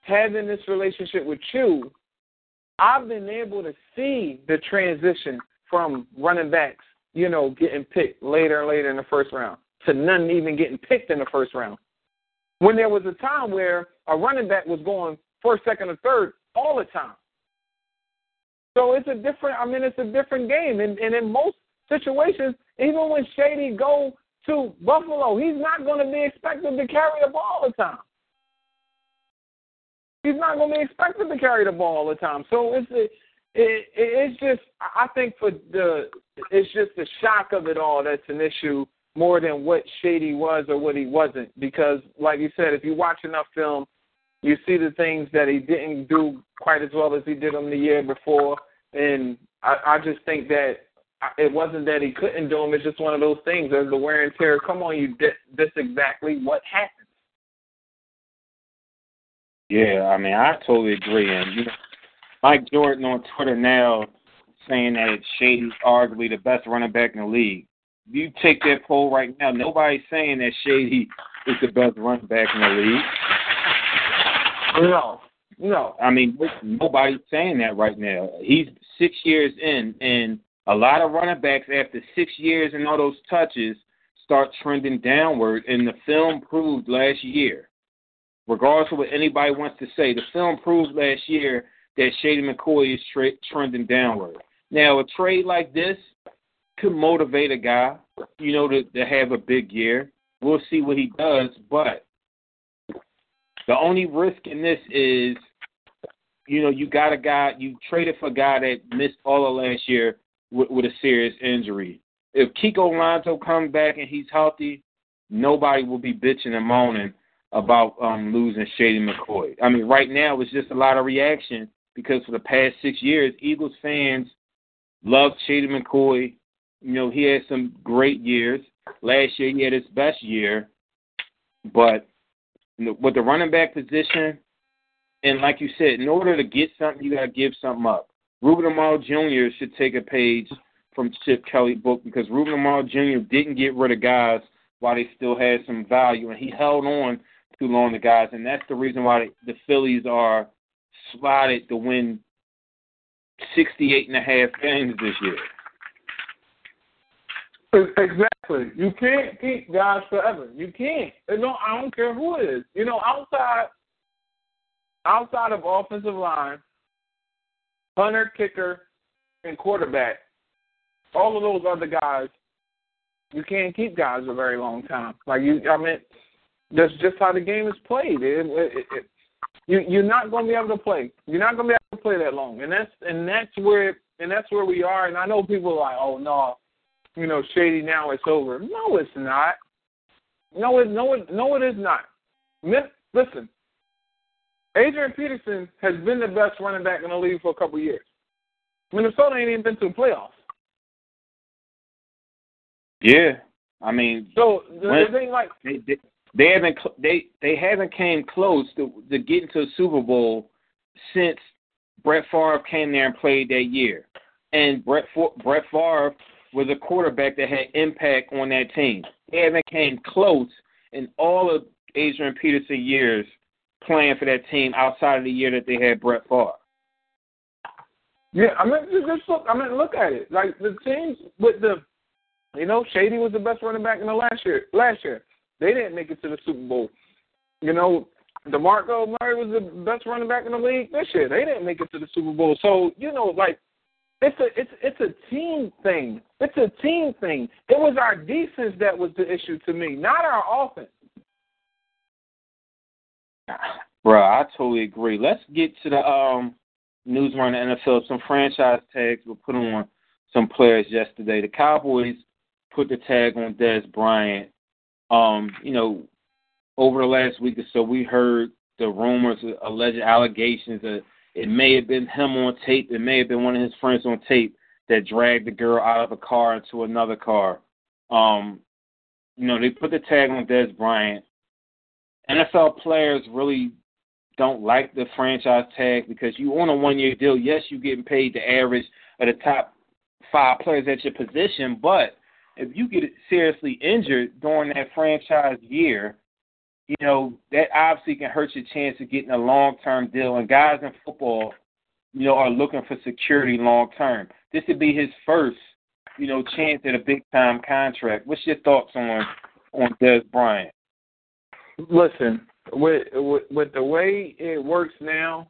having this relationship with you, I've been able to see the transition from running backs, you know, getting picked later and later in the first round to none even getting picked in the first round. When there was a time where a running back was going first, second, or third all the time. So it's a different. I mean, it's a different game, and, and in most situations, even when Shady go to Buffalo, he's not going to be expected to carry the ball all the time. He's not going to be expected to carry the ball all the time. So it's a, it, it's just I think for the it's just the shock of it all that's an issue more than what Shady was or what he wasn't. Because like you said, if you watch enough film, you see the things that he didn't do quite as well as he did them the year before. And I, I just think that it wasn't that he couldn't do them. It's just one of those things. As the wear and tear come on you, this, this exactly what happens. Yeah, I mean, I totally agree. And you know, Mike Jordan on Twitter now saying that Shady's arguably the best running back in the league. You take that poll right now, nobody's saying that Shady is the best running back in the league. No, no. I mean, nobody's saying that right now. He's six years in, and a lot of running backs after six years and all those touches start trending downward, and the film proved last year regardless of what anybody wants to say, the film proved last year that Shady McCoy is tra- trending downward. Now, a trade like this could motivate a guy, you know, to, to have a big year. We'll see what he does, but the only risk in this is, you know, you got a guy, you traded for a guy that missed all of last year with, with a serious injury. If Kiko Alonso comes back and he's healthy, nobody will be bitching and moaning about um, losing Shady McCoy. I mean, right now it's just a lot of reaction because for the past six years, Eagles fans loved Shady McCoy. You know, he had some great years. Last year he had his best year, but with the running back position, and like you said, in order to get something, you got to give something up. Ruben Amaro Jr. should take a page from Chip Kelly's book because Ruben Amaro Jr. didn't get rid of guys while they still had some value, and he held on too long to guys, and that's the reason why the Phillies are slotted to win 68 and a half games this year. Exactly. You can't keep guys forever. You can't. No, I don't care who it is. You know, outside outside of offensive line, punter, kicker, and quarterback, all of those other guys, you can't keep guys a very long time. Like you, I mean, that's just how the game is played. It, it, it, you, you're not going to be able to play. You're not going to be able to play that long, and that's and that's where and that's where we are. And I know people are like, oh no, you know, Shady now it's over. No, it's not. No, it no it no it is not. Listen, Adrian Peterson has been the best running back in the league for a couple of years. Minnesota ain't even been to the playoffs. Yeah, I mean, so the, thing like they, they, they haven't they they haven't came close to to getting to the Super Bowl since Brett Favre came there and played that year, and Brett Brett Favre was a quarterback that had impact on that team. They haven't came close in all of Adrian Peterson years playing for that team outside of the year that they had Brett Favre. Yeah, I mean, just look. I mean, look at it. Like the teams with the, you know, Shady was the best running back in the last year. Last year, they didn't make it to the Super Bowl. You know, DeMarco Murray was the best running back in the league this year. They didn't make it to the Super Bowl. So you know, like it's a it's it's a team thing. It's a team thing. It was our defense that was the issue to me, not our offense. Bro, I totally agree. Let's get to the um news around the NFL. Some franchise tags were put on some players yesterday. The Cowboys put the tag on Dez Bryant. Um, you know, over the last week or so, we heard the rumors, alleged allegations that it may have been him on tape. It may have been one of his friends on tape that dragged the girl out of a car into another car. Um, you know, they put the tag on Dez Bryant. NFL players really don't like the franchise tag because you on a one year deal. Yes, you're getting paid the average of the top five players at your position, but if you get seriously injured during that franchise year, you know, that obviously can hurt your chance of getting a long term deal. And guys in football, you know, are looking for security long term. This would be his first, you know, chance at a big time contract. What's your thoughts on on Dez Bryant? Listen, with, with with the way it works now,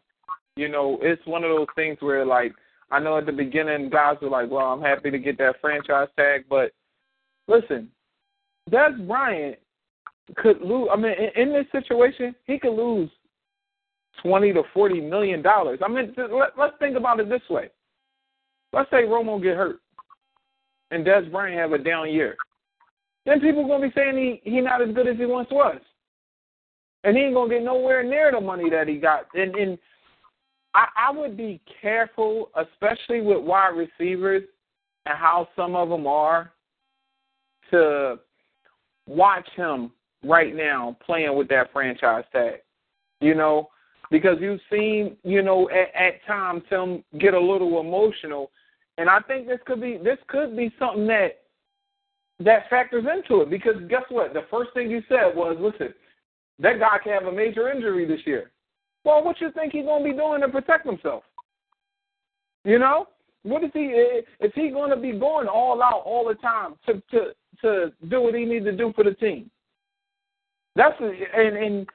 you know, it's one of those things where like I know at the beginning guys were like, "Well, I'm happy to get that franchise tag," but listen, Dez Bryant could lose. I mean, in, in this situation, he could lose twenty to forty million dollars. I mean, let, let's think about it this way. Let's say Romo get hurt, and Dez Bryant have a down year. Then people gonna be saying he he not as good as he once was, and he ain't gonna get nowhere near the money that he got. And and I, I would be careful, especially with wide receivers and how some of them are, to watch him right now playing with that franchise tag. You know, because you've seen, you know, at, at times him get a little emotional, and I think this could be this could be something that that factors into it. Because guess what? The first thing you said was, listen, that guy can have a major injury this year. Well, what you think he's going to be doing to protect himself? You know, what is he? Eh, is he going to be going all out all the time to to to do what he needs to do for the team? That's and and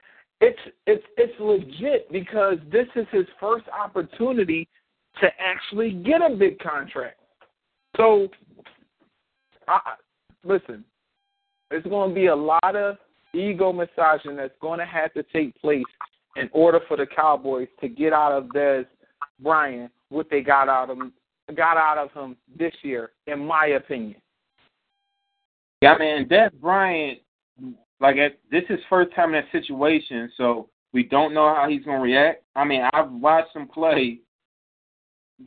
it's it's it's legit because this is his first opportunity to actually get a big contract. So, I, listen, it's going to be a lot of ego massaging that's going to have to take place in order for the Cowboys to get out of Dez Bryant what they got out of him got out of him this year, in my opinion. Yeah, man, Dez Bryant like at, this is first time in that situation, so we don't know how he's gonna react. I mean, I've watched him play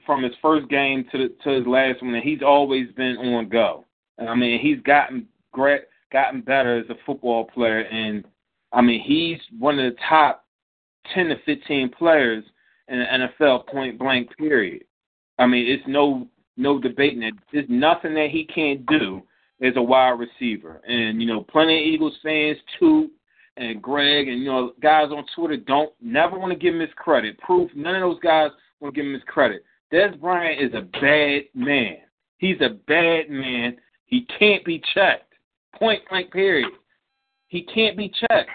from his first game to the, to his last one, and he's always been on go. And I mean, he's gotten great, gotten better as a football player, and I mean, he's one of the top ten to fifteen players in the NFL, point blank. Period. I mean, it's no no debating it. There's nothing that he can't do as a wide receiver. And, you know, plenty of Eagles fans too and Greg and, you know, guys on Twitter don't never want to give him his credit. Proof none of those guys want to give him his credit. Dez Bryant is a bad man. He's a bad man. He can't be checked. Point blank period. He can't be checked.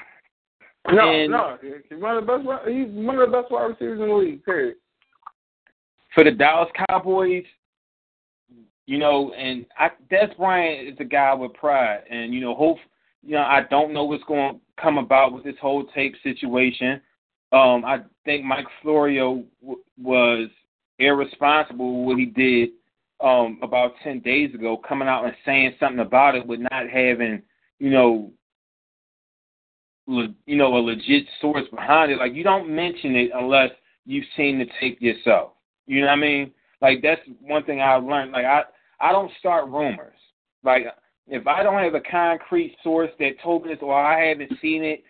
No, and no, he's one of the best. He's one of the best wide receivers in the league. Period. For the Dallas Cowboys, you know, and I, Dez Bryant is a guy with pride, and you know, hope. You know, I don't know what's going to come about with this whole tape situation. Um, I think Mike Florio w- was irresponsible what he did um, about ten days ago, coming out and saying something about it, with not having, you know, le- you know, a legit source behind it. Like you don't mention it unless you've seen the tape yourself. You know what I mean? Like that's one thing I've learned. Like I I don't start rumors. Like if I don't have a concrete source that told me this, or I haven't seen it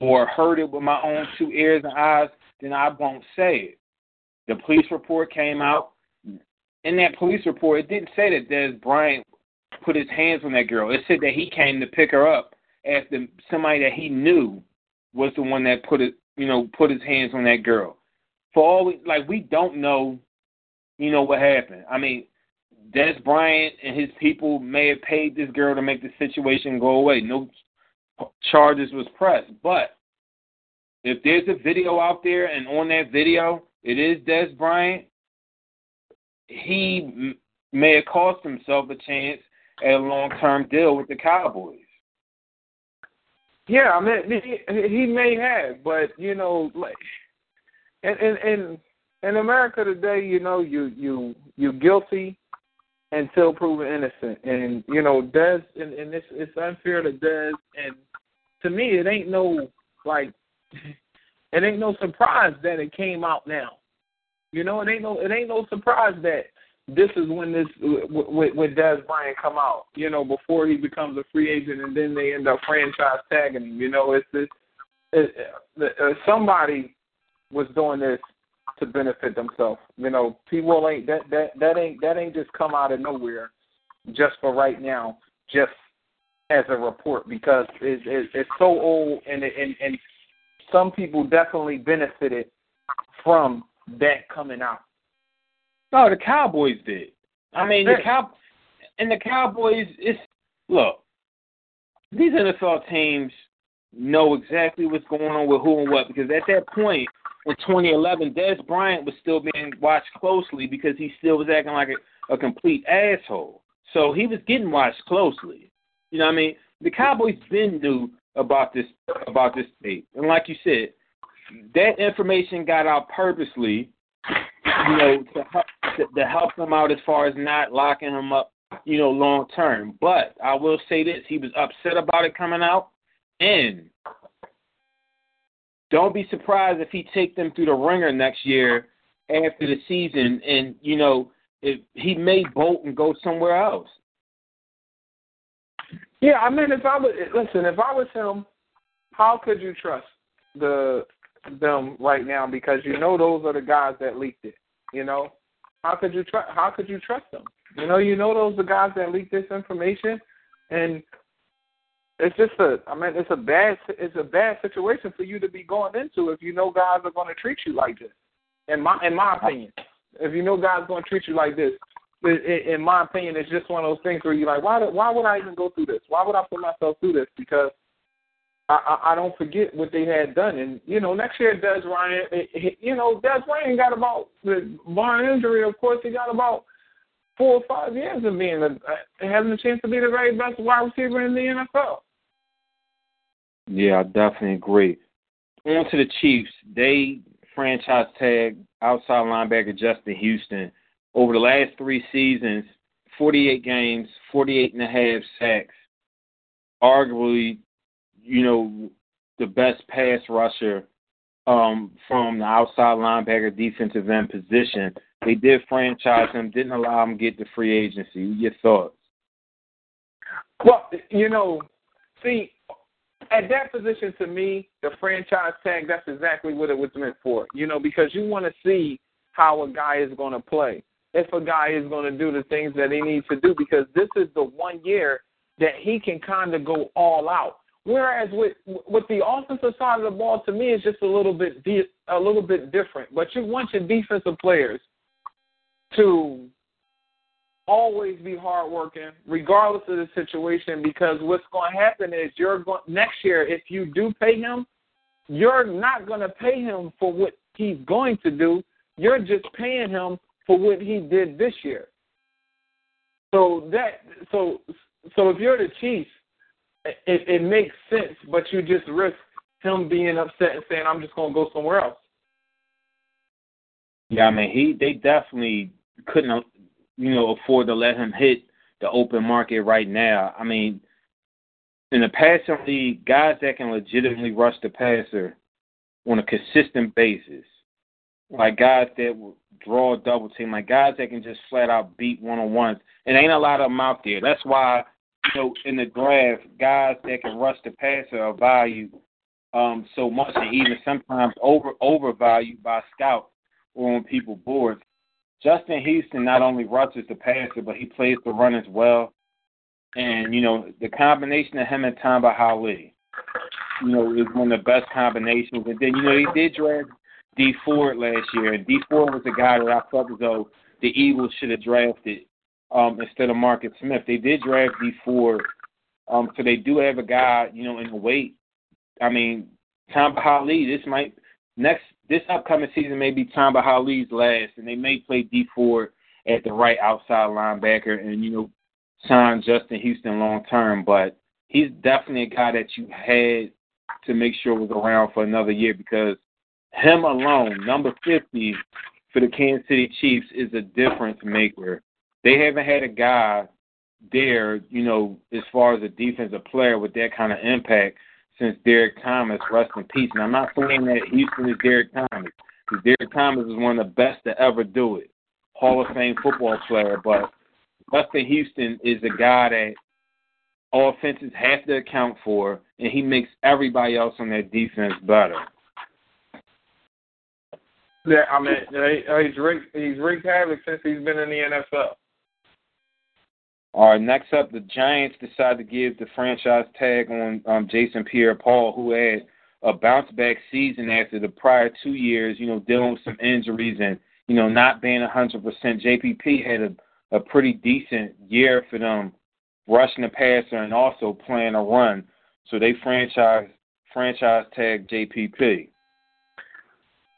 or heard it with my own two ears and eyes, then I won't say it. The police report came out. In that police report, it didn't say that Dez Bryant put his hands on that girl. It said that he came to pick her up after somebody that he knew was the one that put it, you know, put his hands on that girl. For all we like, we don't know you know what happened. I mean, Dez Bryant and his people may have paid this girl to make the situation go away. No charges was pressed, but if there's a video out there and on that video it is Dez Bryant, he may have cost himself a chance at a long-term deal with the Cowboys. Yeah, I mean he, he may have, but you know, like, and and and in America today, you know, you you you guilty until proven innocent, and you know, Dez, and, and it's it's unfair to Dez, and to me, it ain't no like, it ain't no surprise that it came out now. You know, it ain't no it ain't no surprise that this is when this with, with Dez Bryant come out. You know, before he becomes a free agent, and then they end up franchise tagging him. You know, it's this. It, it, somebody was doing this to benefit themselves. You know, people ain't that that that ain't that ain't just come out of nowhere, just for right now, just as a report because it's it, it's so old and and and some people definitely benefited from that coming out. No, the Cowboys did. I mean, the cow and the Cowboys. It's look, these NFL teams know exactly what's going on with who and what because at that point in 2011, Dez Bryant was still being watched closely because he still was acting like a, a complete asshole. So he was getting watched closely. You know what I mean? The Cowboys been knew about this about this tape, and like you said, that information got out purposely, you know, to help to, to help them out as far as not locking him up, you know, long term. But I will say this: he was upset about it coming out, and don't be surprised if he take them through the ringer next year after the season, and you know, if he may bolt and go somewhere else. Yeah, I mean, if I was listen, if I was him, how could you trust the them right now? Because you know those are the guys that leaked it. You know, how could you trust? How could you trust them? You know, you know those are the guys that leaked this information, and it's just a. I mean, it's a bad. It's a bad situation for you to be going into if you know guys are going to treat you like this. In my in my opinion, if you know guys going to treat you like this, in my opinion, it's just one of those things where you're like, why? Why would I even go through this? Why would I put myself through this? Because I, I, I don't forget what they had done, and you know, next year Dez Bryant, eh, eh, eh, you know, Dez Bryant got about the barn injury. Of course, he got about four or five years of being a, uh, having a chance to be the very best wide receiver in the NFL. Yeah, I definitely agree. On to the Chiefs. They franchise tag outside linebacker Justin Houston over the last three seasons, 48 games, 48 and a half sacks, arguably, you know, the best pass rusher um, from the outside linebacker defensive end position. They did franchise him, didn't allow him to get the free agency. Your thoughts? Well, you know, see, at that position, to me, the franchise tag, that's exactly what it was meant for. You know, because you want to see how a guy is going to play if a guy is going to do the things that he needs to do because this is the one year that he can kind of go all out. Whereas with with the offensive side of the ball, to me, it's just a little bit de- a little bit different. But you want your defensive players to always be hardworking, regardless of the situation, because what's going to happen is you're going next year if you do pay him, you're not going to pay him for what he's going to do. You're just paying him for what he did this year. So that so so if you're the Chiefs, it, it makes sense, but you just risk him being upset and saying, "I'm just going to go somewhere else." Yeah, I mean, he they definitely couldn't, you know, afford to let him hit the open market right now. I mean, in the passing league, guys that can legitimately rush the passer on a consistent basis, like guys that will draw a double team, like guys that can just flat out beat one on ones. And ain't a lot of them out there. That's why, you know, in the draft, guys that can rush the passer are valued um, so much, and even sometimes over overvalued by scouts or on people boards. Justin Houston not only rushes the passer, but he plays the run as well. And you know, the combination of him and Tamba Hali, you know, is one of the best combinations. And then you know, he did draft Dee Ford last year, and Dee Ford was a guy that I felt as though the Eagles should have drafted um, instead of Marcus Smith. They did draft Dee Ford, um, so they do have a guy, you know, in the weight. I mean, Tamba Hali, this might next this upcoming season may be Tamba Hali's last, and they may play Dee Ford at the right outside linebacker, and you know, sign Justin Houston long term. But he's definitely a guy that you had to make sure was around for another year because him alone, number 50 for the Kansas City Chiefs, is a difference maker. They haven't had a guy there, you know, as far as a defensive player with that kind of impact since Derrick Thomas, rest in peace. And I'm not saying that Houston is Derrick Thomas, because Derrick Thomas is one of the best to ever do it. Hall of Fame football player, but Justin Houston is a guy that offenses have to account for, and he makes everybody else on their defense better. Yeah, I mean, he's wreaked, he's wreaked havoc since he's been in the NFL. All right, next up, the Giants decide to give the franchise tag on um, Jason Pierre-Paul, who had a bounce back season after the prior two years, you know, dealing with some injuries and, you know, not being a 100%. JPP had a, a pretty decent year for them, rushing the passer and also playing a run. So they franchise franchise tag JPP.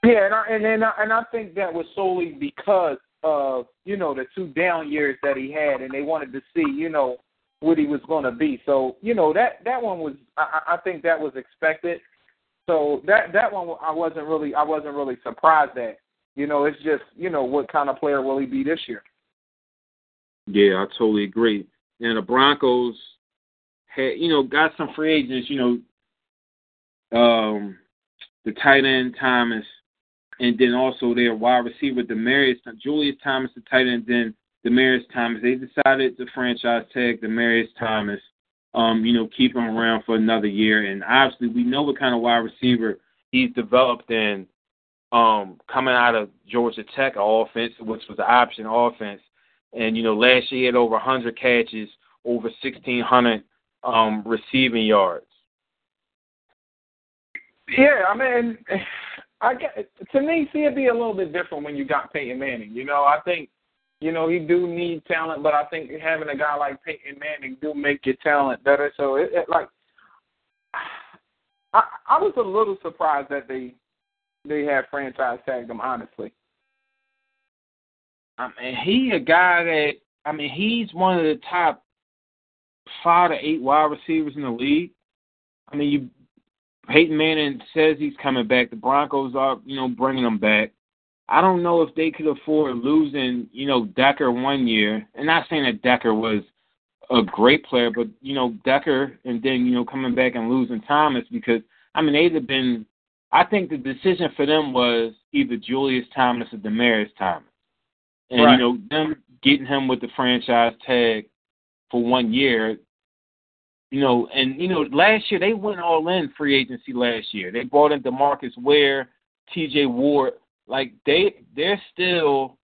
Yeah, and I, and and I, and I think that was solely because of you know the two down years that he had, and they wanted to see you know what he was going to be. So you know that that one was I, I think that was expected. So that that one I wasn't really I wasn't really surprised at. You know, it's just you know what kind of player will he be this year? Yeah, I totally agree. And the Broncos had you know got some free agents. You know, um, the tight end Thomas and then also their wide receiver Demaryius Julius Thomas, the tight end, then Demaryius Thomas. They decided to franchise tag Demaryius Thomas. Um, you know, keep him around for another year, and obviously we know what kind of wide receiver he's developed in. Um, coming out of Georgia Tech offense, which was an option offense, and you know last year he had over 100 catches, over 1,600 um, receiving yards. Yeah, I mean, I get to me, see, it'd be a little bit different when you got Peyton Manning. You know, I think, you know, he do need talent, but I think having a guy like Peyton Manning do make your talent better. So it, it like, I I was a little surprised that they they had franchise tagged him. Honestly, I mean, he a guy that I mean, he's one of the top five to eight wide receivers in the league. I mean, you Peyton Manning says he's coming back. The Broncos are, you know, bringing him back. I don't know if they could afford losing, you know, Decker one year. And not saying that Decker was a great player, but you know, Decker and then you know coming back and losing Thomas because I mean they'd have been. I think the decision for them was either Julius Thomas or Demaryius Thomas, and right. you know them getting him with the franchise tag for one year you know, and you know, last year they went all in free agency. Last year they brought in DeMarcus Ware, T.J. Ward. Like they, they're still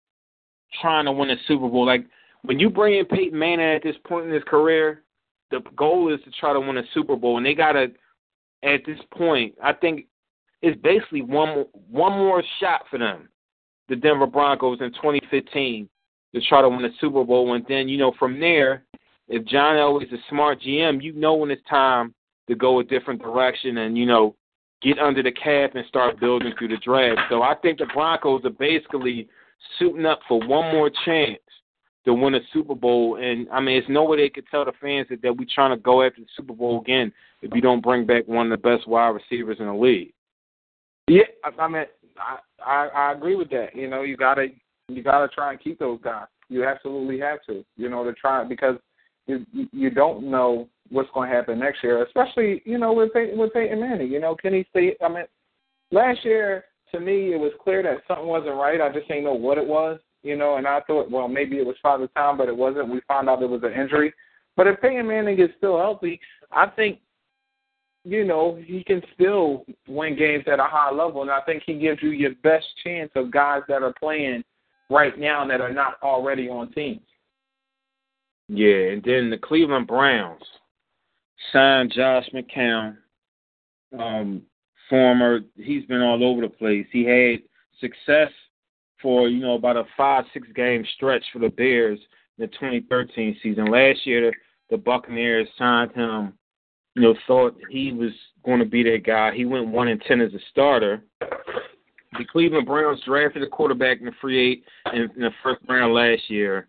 trying to win a Super Bowl. Like when you bring in Peyton Manning at this point in his career, the goal is to try to win a Super Bowl, and they gotta. At this point, I think it's basically one one more shot for them, the Denver Broncos in 2015, to try to win a Super Bowl, and then you know from there if John Elway's a smart GM, you know when it's time to go a different direction and, you know, get under the cap and start building through the draft. So I think the Broncos are basically suiting up for one more chance to win a Super Bowl. And I mean, it's no way they could tell the fans that, that we're trying to go after the Super Bowl again if you don't bring back one of the best wide receivers in the league. Yeah, I mean, I I, I agree with that. You know, you gotta you gotta try and keep those guys. You absolutely have to. You know, to try because you you don't know what's going to happen next year, especially you know with Pey- with Peyton Manning. You know, can he stay? I mean, last year to me it was clear that something wasn't right. I just didn't know what it was. You know, and I thought, well, maybe it was Father Time, but it wasn't. We found out it was an injury. But if Peyton Manning is still healthy, I think you know, he can still win games at a high level. And I think he gives you your best chance of guys that are playing right now that are not already on teams. Yeah, and then the Cleveland Browns signed Josh McCown. Um, former, he's been all over the place. He had success for you know about a five six game stretch for the Bears in the 2013 season. Last year, the, Buccaneers signed him. You know, thought he was going to be that guy. He went one and ten as a starter. The Cleveland Browns drafted a quarterback in the free eight in, in the first round last year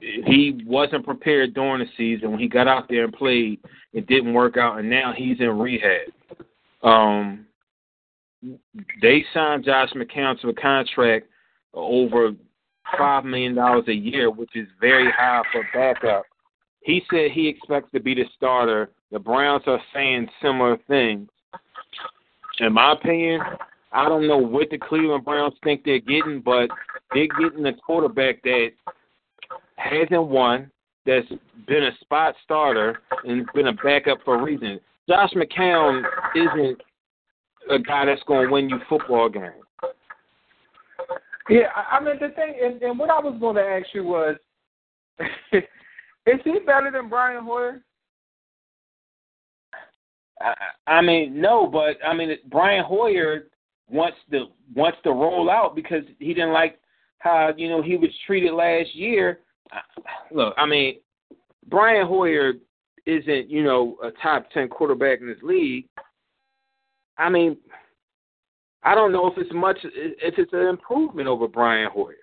he wasn't prepared during the season. When he got out there and played, it didn't work out, and now he's in rehab. Um, they signed Josh McCown to a contract over five million dollars a year, which is very high for backup. He said he expects to be the starter. The Browns are saying similar things. In my opinion, I don't know what the Cleveland Browns think they're getting, but they're getting a quarterback that hasn't won, that's been a spot starter and been a backup for a reason. Josh McCown isn't a guy that's going to win you football games. Yeah, I mean the thing, and, and what I was going to ask you was, is he better than Brian Hoyer? I, I mean, no, but I mean Brian Hoyer wants to wants to roll out because he didn't like how you know he was treated last year. Look, I mean, Brian Hoyer isn't you know a top ten quarterback in this league. I mean, I don't know if it's much if it's an improvement over Brian Hoyer.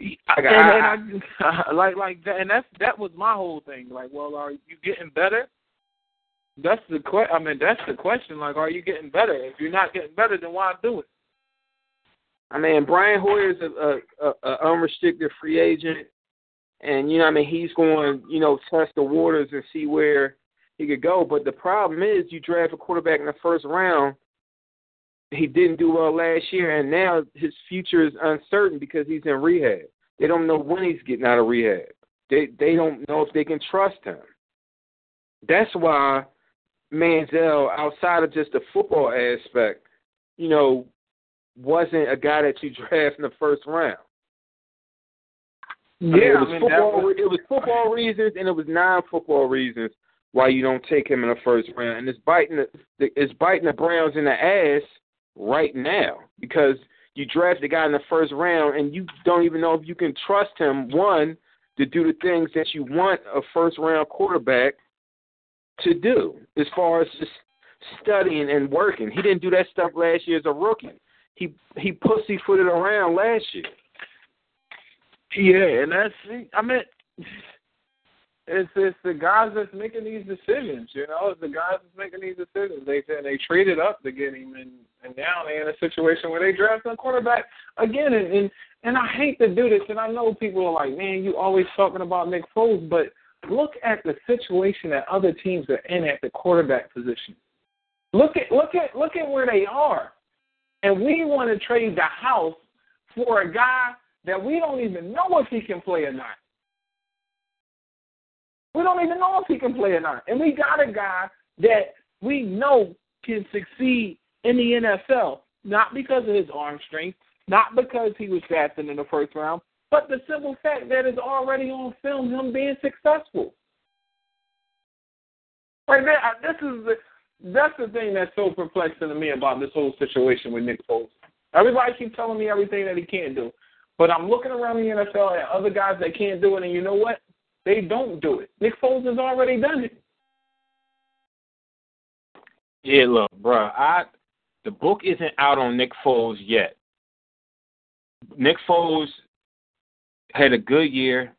Like, and, I, I, like like that, and that's that was my whole thing. Like, well, are you getting better? That's the que- I mean, that's the question. Like, are you getting better? If you're not getting better, then why do it? I mean, Brian Hoyer is a, a, a, unrestricted free agent, and you know, I mean, he's going, you know, test the waters and see where he could go. But the problem is, you draft a quarterback in the first round. He didn't do well last year, and now his future is uncertain because he's in rehab. They don't know when he's getting out of rehab. They they don't know if they can trust him. That's why Manziel, outside of just the football aspect, you know, wasn't a guy that you draft in the first round. Yeah, I mean, it was I mean, football. was... It was football reasons, and it was non-football reasons why you don't take him in the first round. And it's biting the it's biting the Browns in the ass right now because you draft the guy in the first round and you don't even know if you can trust him one to do the things that you want a first round quarterback to do as far as just studying and working. He didn't do that stuff last year as a rookie. He he pussyfooted around last year. Yeah, and that's I mean it's it's the guys that's making these decisions, you know, it's the guys that's making these decisions. They and they traded up to get him and and now they're in a situation where they draft a quarterback again and, and and I hate to do this and I know people are like, Man, you always talking about Nick Foles, but look at the situation that other teams are in at the quarterback position. Look at look at look at where they are. And we want to trade the house for a guy that we don't even know if he can play or not. We don't even know if he can play or not. And we got a guy that we know can succeed in the NFL, not because of his arm strength, not because he was drafted in the first round, but the simple fact that it's already on film him being successful. Right there, this is that's the thing that's so perplexing to me about this whole situation with Nick Foles. Everybody keeps telling me everything that he can't do, but I'm looking around the NFL at other guys that can't do it, and you know what? They don't do it. Nick Foles has already done it. Yeah, look, bro, I the book isn't out on Nick Foles yet. Nick Foles had a good year,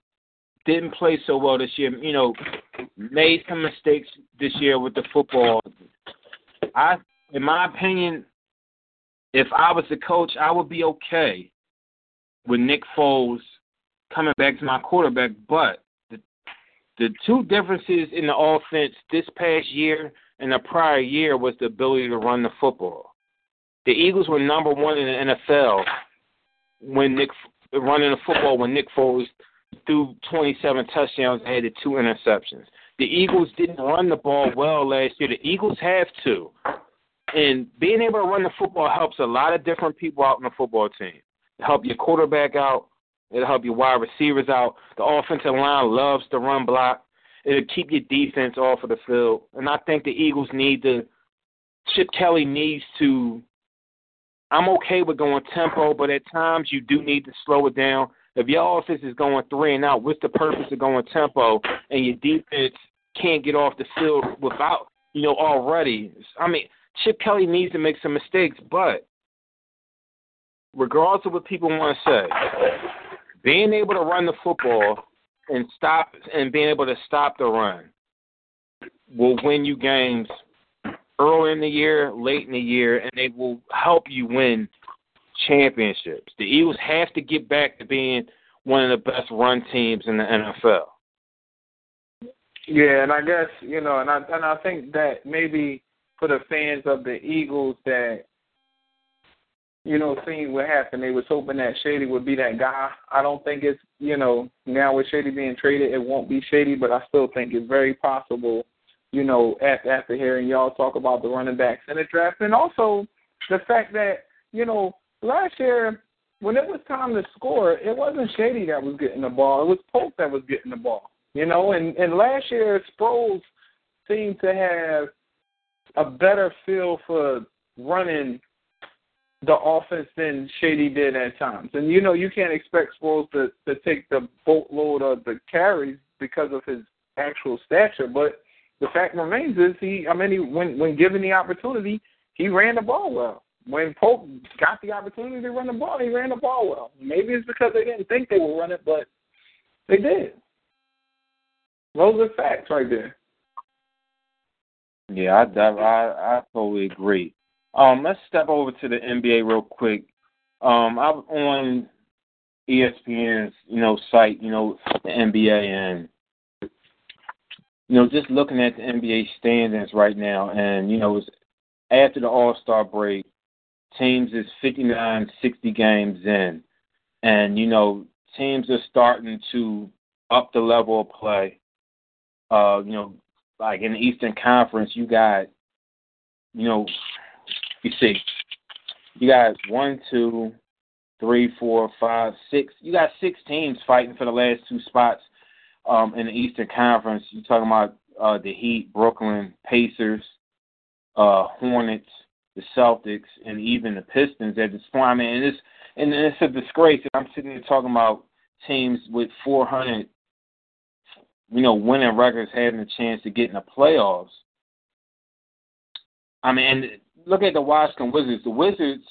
didn't play so well this year. You know, made some mistakes this year with the football. I, in my opinion, if I was the coach, I would be okay with Nick Foles coming back to my quarterback. But the the two differences in the offense this past year and the prior year was the ability to run the football. The Eagles were number one in the NFL when Nick running the football when Nick Foles threw 27 touchdowns and had two interceptions. The Eagles didn't run the ball well last year. The Eagles have to. And being able to run the football helps a lot of different people out in the football team. It help your quarterback out. It'll help your wide receivers out. The offensive line loves to run block. It'll keep your defense off of the field. And I think the Eagles need to Chip Kelly needs to I'm okay with going tempo, but at times you do need to slow it down. If your offense is going three and out, what's the purpose of going tempo and your defense can't get off the field without, you know, already? I mean, Chip Kelly needs to make some mistakes, but regardless of what people want to say, being able to run the football and stop and being able to stop the run will win you games early in the year, late in the year, and they will help you win championships. The Eagles have to get back to being one of the best run teams in the NFL. Yeah, and I guess you know, and I and I think that maybe for the fans of the Eagles that you know, seeing what happened. They was hoping that Shady would be that guy. I don't think it's, you know, now with Shady being traded, it won't be Shady, but I still think it's very possible, you know, after, after hearing y'all talk about the running backs in the draft. And also the fact that, you know, last year, when it was time to score, it wasn't Shady that was getting the ball. It was Polk that was getting the ball. You know, and, and last year, Sproles seemed to have a better feel for running the offense than Shady did at times. And you know, you can't expect Sproles to to take the boatload of the carries because of his actual stature. But the fact remains is he. I mean, he, when when given the opportunity, he ran the ball well. When Polk got the opportunity to run the ball, he ran the ball well. Maybe it's because they didn't think they would run it, but they did. Those are facts right there. Yeah, I, I I totally agree. Um, let's step over to the NBA real quick. Um, I'm on ESPN's, you know, site, you know, the NBA, and you know, just looking at the NBA standings right now, and you know, it's after the All Star break, teams is 59, 60 games in, and you know, teams are starting to up the level of play. Uh, you know, like in the Eastern Conference, you got, you know, you see, you got one, two, three, four, five, six. You got six teams fighting for the last two spots um, in the Eastern Conference. You're talking about uh, the Heat, Brooklyn, Pacers, uh, Hornets, the Celtics, and even the Pistons at this point. I mean, it's and it's a disgrace. I'm sitting here talking about teams with 400, you know, winning records having a chance to get in the playoffs. I mean, look at the Washington Wizards. The Wizards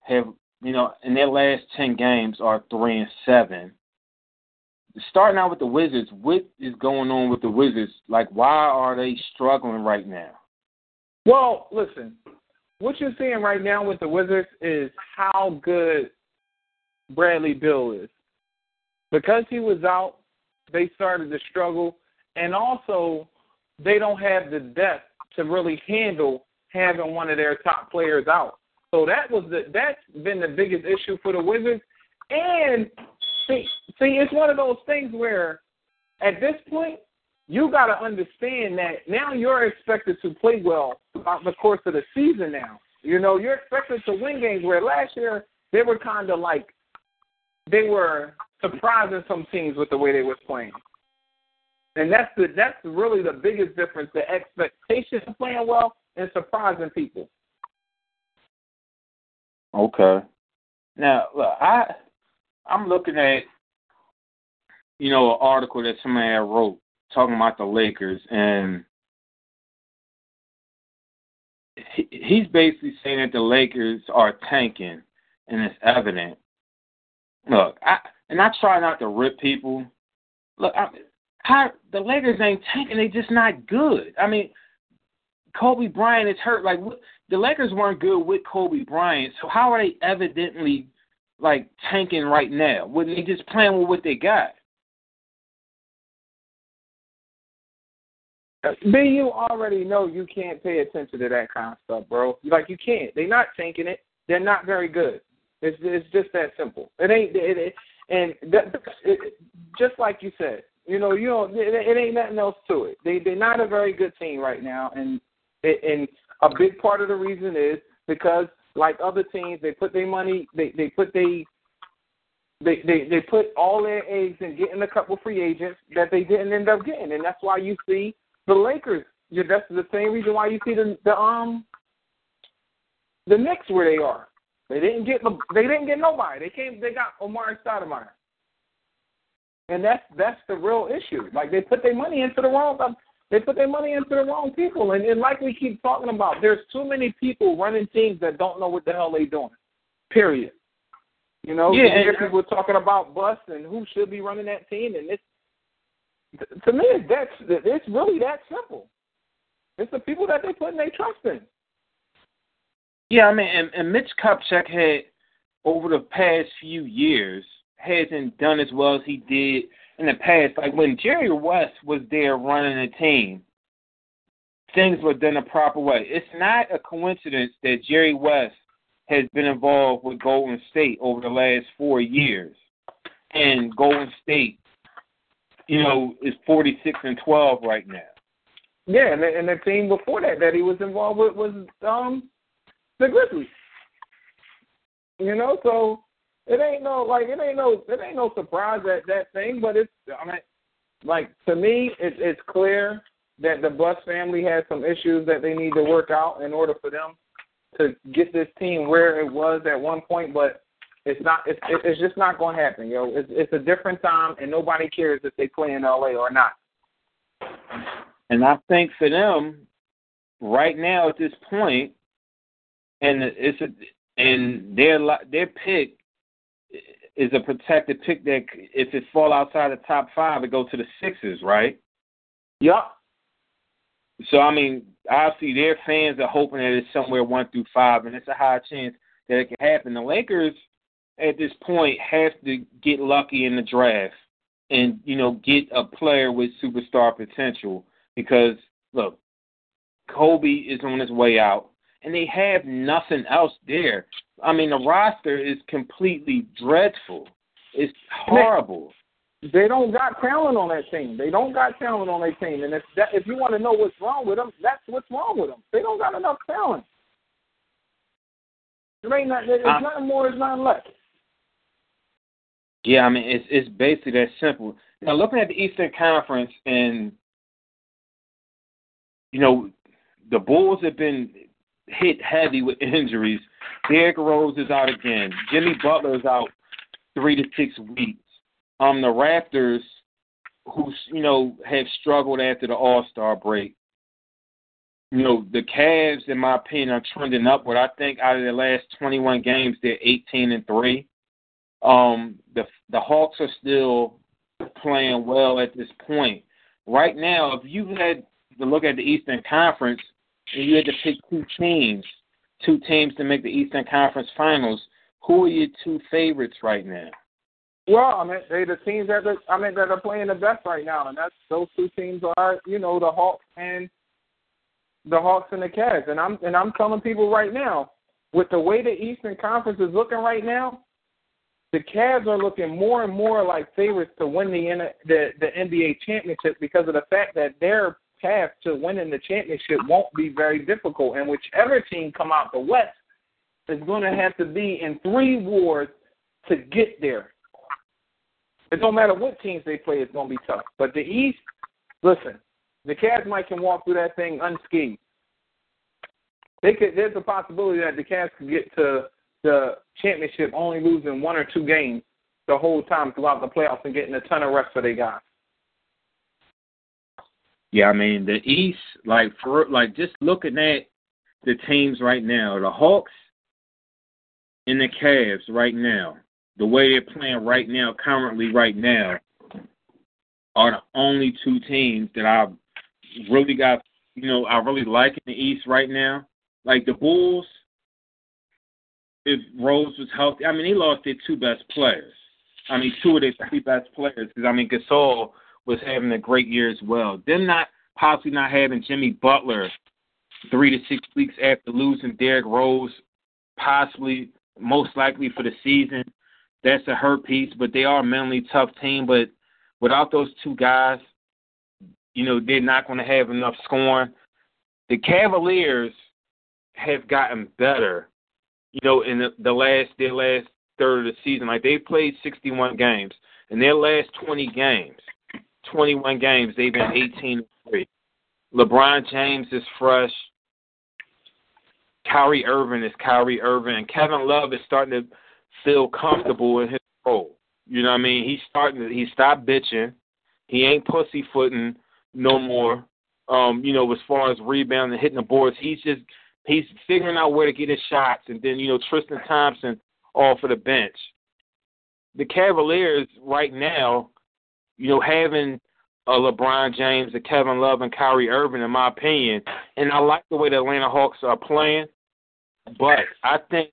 have, you know, in their last ten games are three and seven. Starting out with the Wizards, what is going on with the Wizards? Like, why are they struggling right now? Well, listen, what you're seeing right now with the Wizards is how good Bradley Beal is. Because he was out, they started to struggle, and also they don't have the depth to really handle having one of their top players out. So that was the that's been the biggest issue for the Wizards. And see, see, it's one of those things where at this point you got to understand that now you're expected to play well throughout the course of the season. Now you know you're expected to win games where last year they were kind of like they were surprising some teams with the way they was playing. And that's the that's really the biggest difference. The expectation of playing well and surprising people. Okay. Now, look, I I'm looking at you know an article that somebody wrote talking about the Lakers, and he, he's basically saying that the Lakers are tanking, and it's evident. Look, I and I try not to rip people. Look, I, how the Lakers ain't tanking; they just not good. I mean, Kobe Bryant is hurt. Like the Lakers weren't good with Kobe Bryant, so how are they evidently like tanking right now? When they just playing with what they got? Uh, B, you already know you can't pay attention to that kind of stuff, bro. Like you can't. They're not tanking it. They're not very good. It's it's just that simple. It ain't. It, it, and that, just like you said, you know, you it, it ain't nothing else to it. They they're not a very good team right now, and and a big part of the reason is because, like other teams, they put their money, they they put they they they they put all their eggs in getting a couple free agents that they didn't end up getting, and that's why you see the Lakers. That's the same reason why you see the the um the Knicks where they are. They didn't get they didn't get nobody. They came they got Amar'e Stoudemire. And that's that's the real issue. Like they put their money into the wrong um, they put their money into the wrong people. And, and like we keep talking about, there's too many people running teams that don't know what the hell they're doing. Period. You know, yeah, you hear people talking about bust and who should be running that team, and it's to me, it's that it's really that simple. It's the people that they put their trust in. Yeah, I mean, and, and Mitch Kupchak had over the past few years hasn't done as well as he did in the past, like when Jerry West was there running the team, things were done the proper way. It's not a coincidence that Jerry West has been involved with Golden State over the last four years, and Golden State, you know, is forty six and twelve right now. Yeah, and the, and the team before that that he was involved with was um the Grizzlies. You know, so it ain't no like it ain't no it ain't no surprise that that thing, but it's I mean, like to me, it, it's clear that the Buss family has some issues that they need to work out in order for them to get this team where it was at one point, but it's not. It's it's just not going to happen, yo. It's it's a different time, and nobody cares if they play in L.A. or not. And I think for them, right now at this point, and it's a and their their pick is a protected pick that if it fall outside the top five, it goes to the Sixers, right? Yup. So I mean, obviously their fans are hoping that it's somewhere one through five, and it's a high chance that it can happen. The Lakers at this point have to get lucky in the draft and you know get a player with superstar potential because look, Kobe is on his way out, and they have nothing else there. I mean, the roster is completely dreadful. It's horrible. They don't got talent on that team. They don't got talent on that team. And if that, if you want to know what's wrong with them, that's what's wrong with them. They don't got enough talent. There ain't not, there's uh, nothing more, there's nothing less. Yeah, I mean it's it's basically that simple. Now looking at the Eastern Conference and you know, the Bulls have been hit heavy with injuries. Derrick Rose is out again. Jimmy Butler is out three to six weeks um the Raptors, who you know have struggled after the All Star break. You know the Cavs, in my opinion, are trending upward. I think out of the last 21 games, they're 18 and three. Um, the the Hawks are still playing well at this point. Right now, if you had to look at the Eastern Conference and you had to pick two teams, two teams to make the Eastern Conference Finals, who are your two favorites right now? Well, I mean, they the teams that are, I mean that are playing the best right now, and that's those two teams are you know the Hawks and the Hawks and the Cavs. And I'm and I'm telling people right now, with the way the Eastern Conference is looking right now, the Cavs are looking more and more like favorites to win the the the NBA championship because of the fact that their path to winning the championship won't be very difficult, and whichever team come out the West is going to have to be in three wars to get there. It don't matter what teams they play, it's gonna be tough. But the East, listen, the Cavs might can walk through that thing unscathed. They could. There's a possibility that the Cavs could get to the championship only losing one or two games the whole time throughout the playoffs and getting a ton of rest for their guys. Yeah, I mean the East, like for like just looking at the teams right now, the Hawks and the Cavs right now the way they're playing right now, currently right now, are the only two teams that I've really got, you know, I really like in the East right now. Like the Bulls, if Rose was healthy, I mean, he lost their two best players. I mean, two of their three best players. Because I mean, Gasol was having a great year as well. Them not possibly not having Jimmy Butler three to six weeks after losing Derrick Rose, possibly most likely for the season that's a hurt piece, but they are a mentally tough team. But without those two guys, you know, they're not going to have enough scoring. The Cavaliers have gotten better, you know, in the, the last their last third of the season. Like they played 61 games. In their last 20 games, 21 games, they've been 18 3. LeBron James is fresh. Kyrie Irving is Kyrie Irving, and Kevin Love is starting to feel comfortable in his role. You know what I mean? He's starting to he stopped bitching. He ain't pussyfooting no more. Um, you know, as far as rebounding and hitting the boards, he's just he's figuring out where to get his shots and then, you know, Tristan Thompson off of the bench. The Cavaliers right now, you know, having a LeBron James, a Kevin Love, and Kyrie Irving, in my opinion. And I like the way the Atlanta Hawks are playing, but I think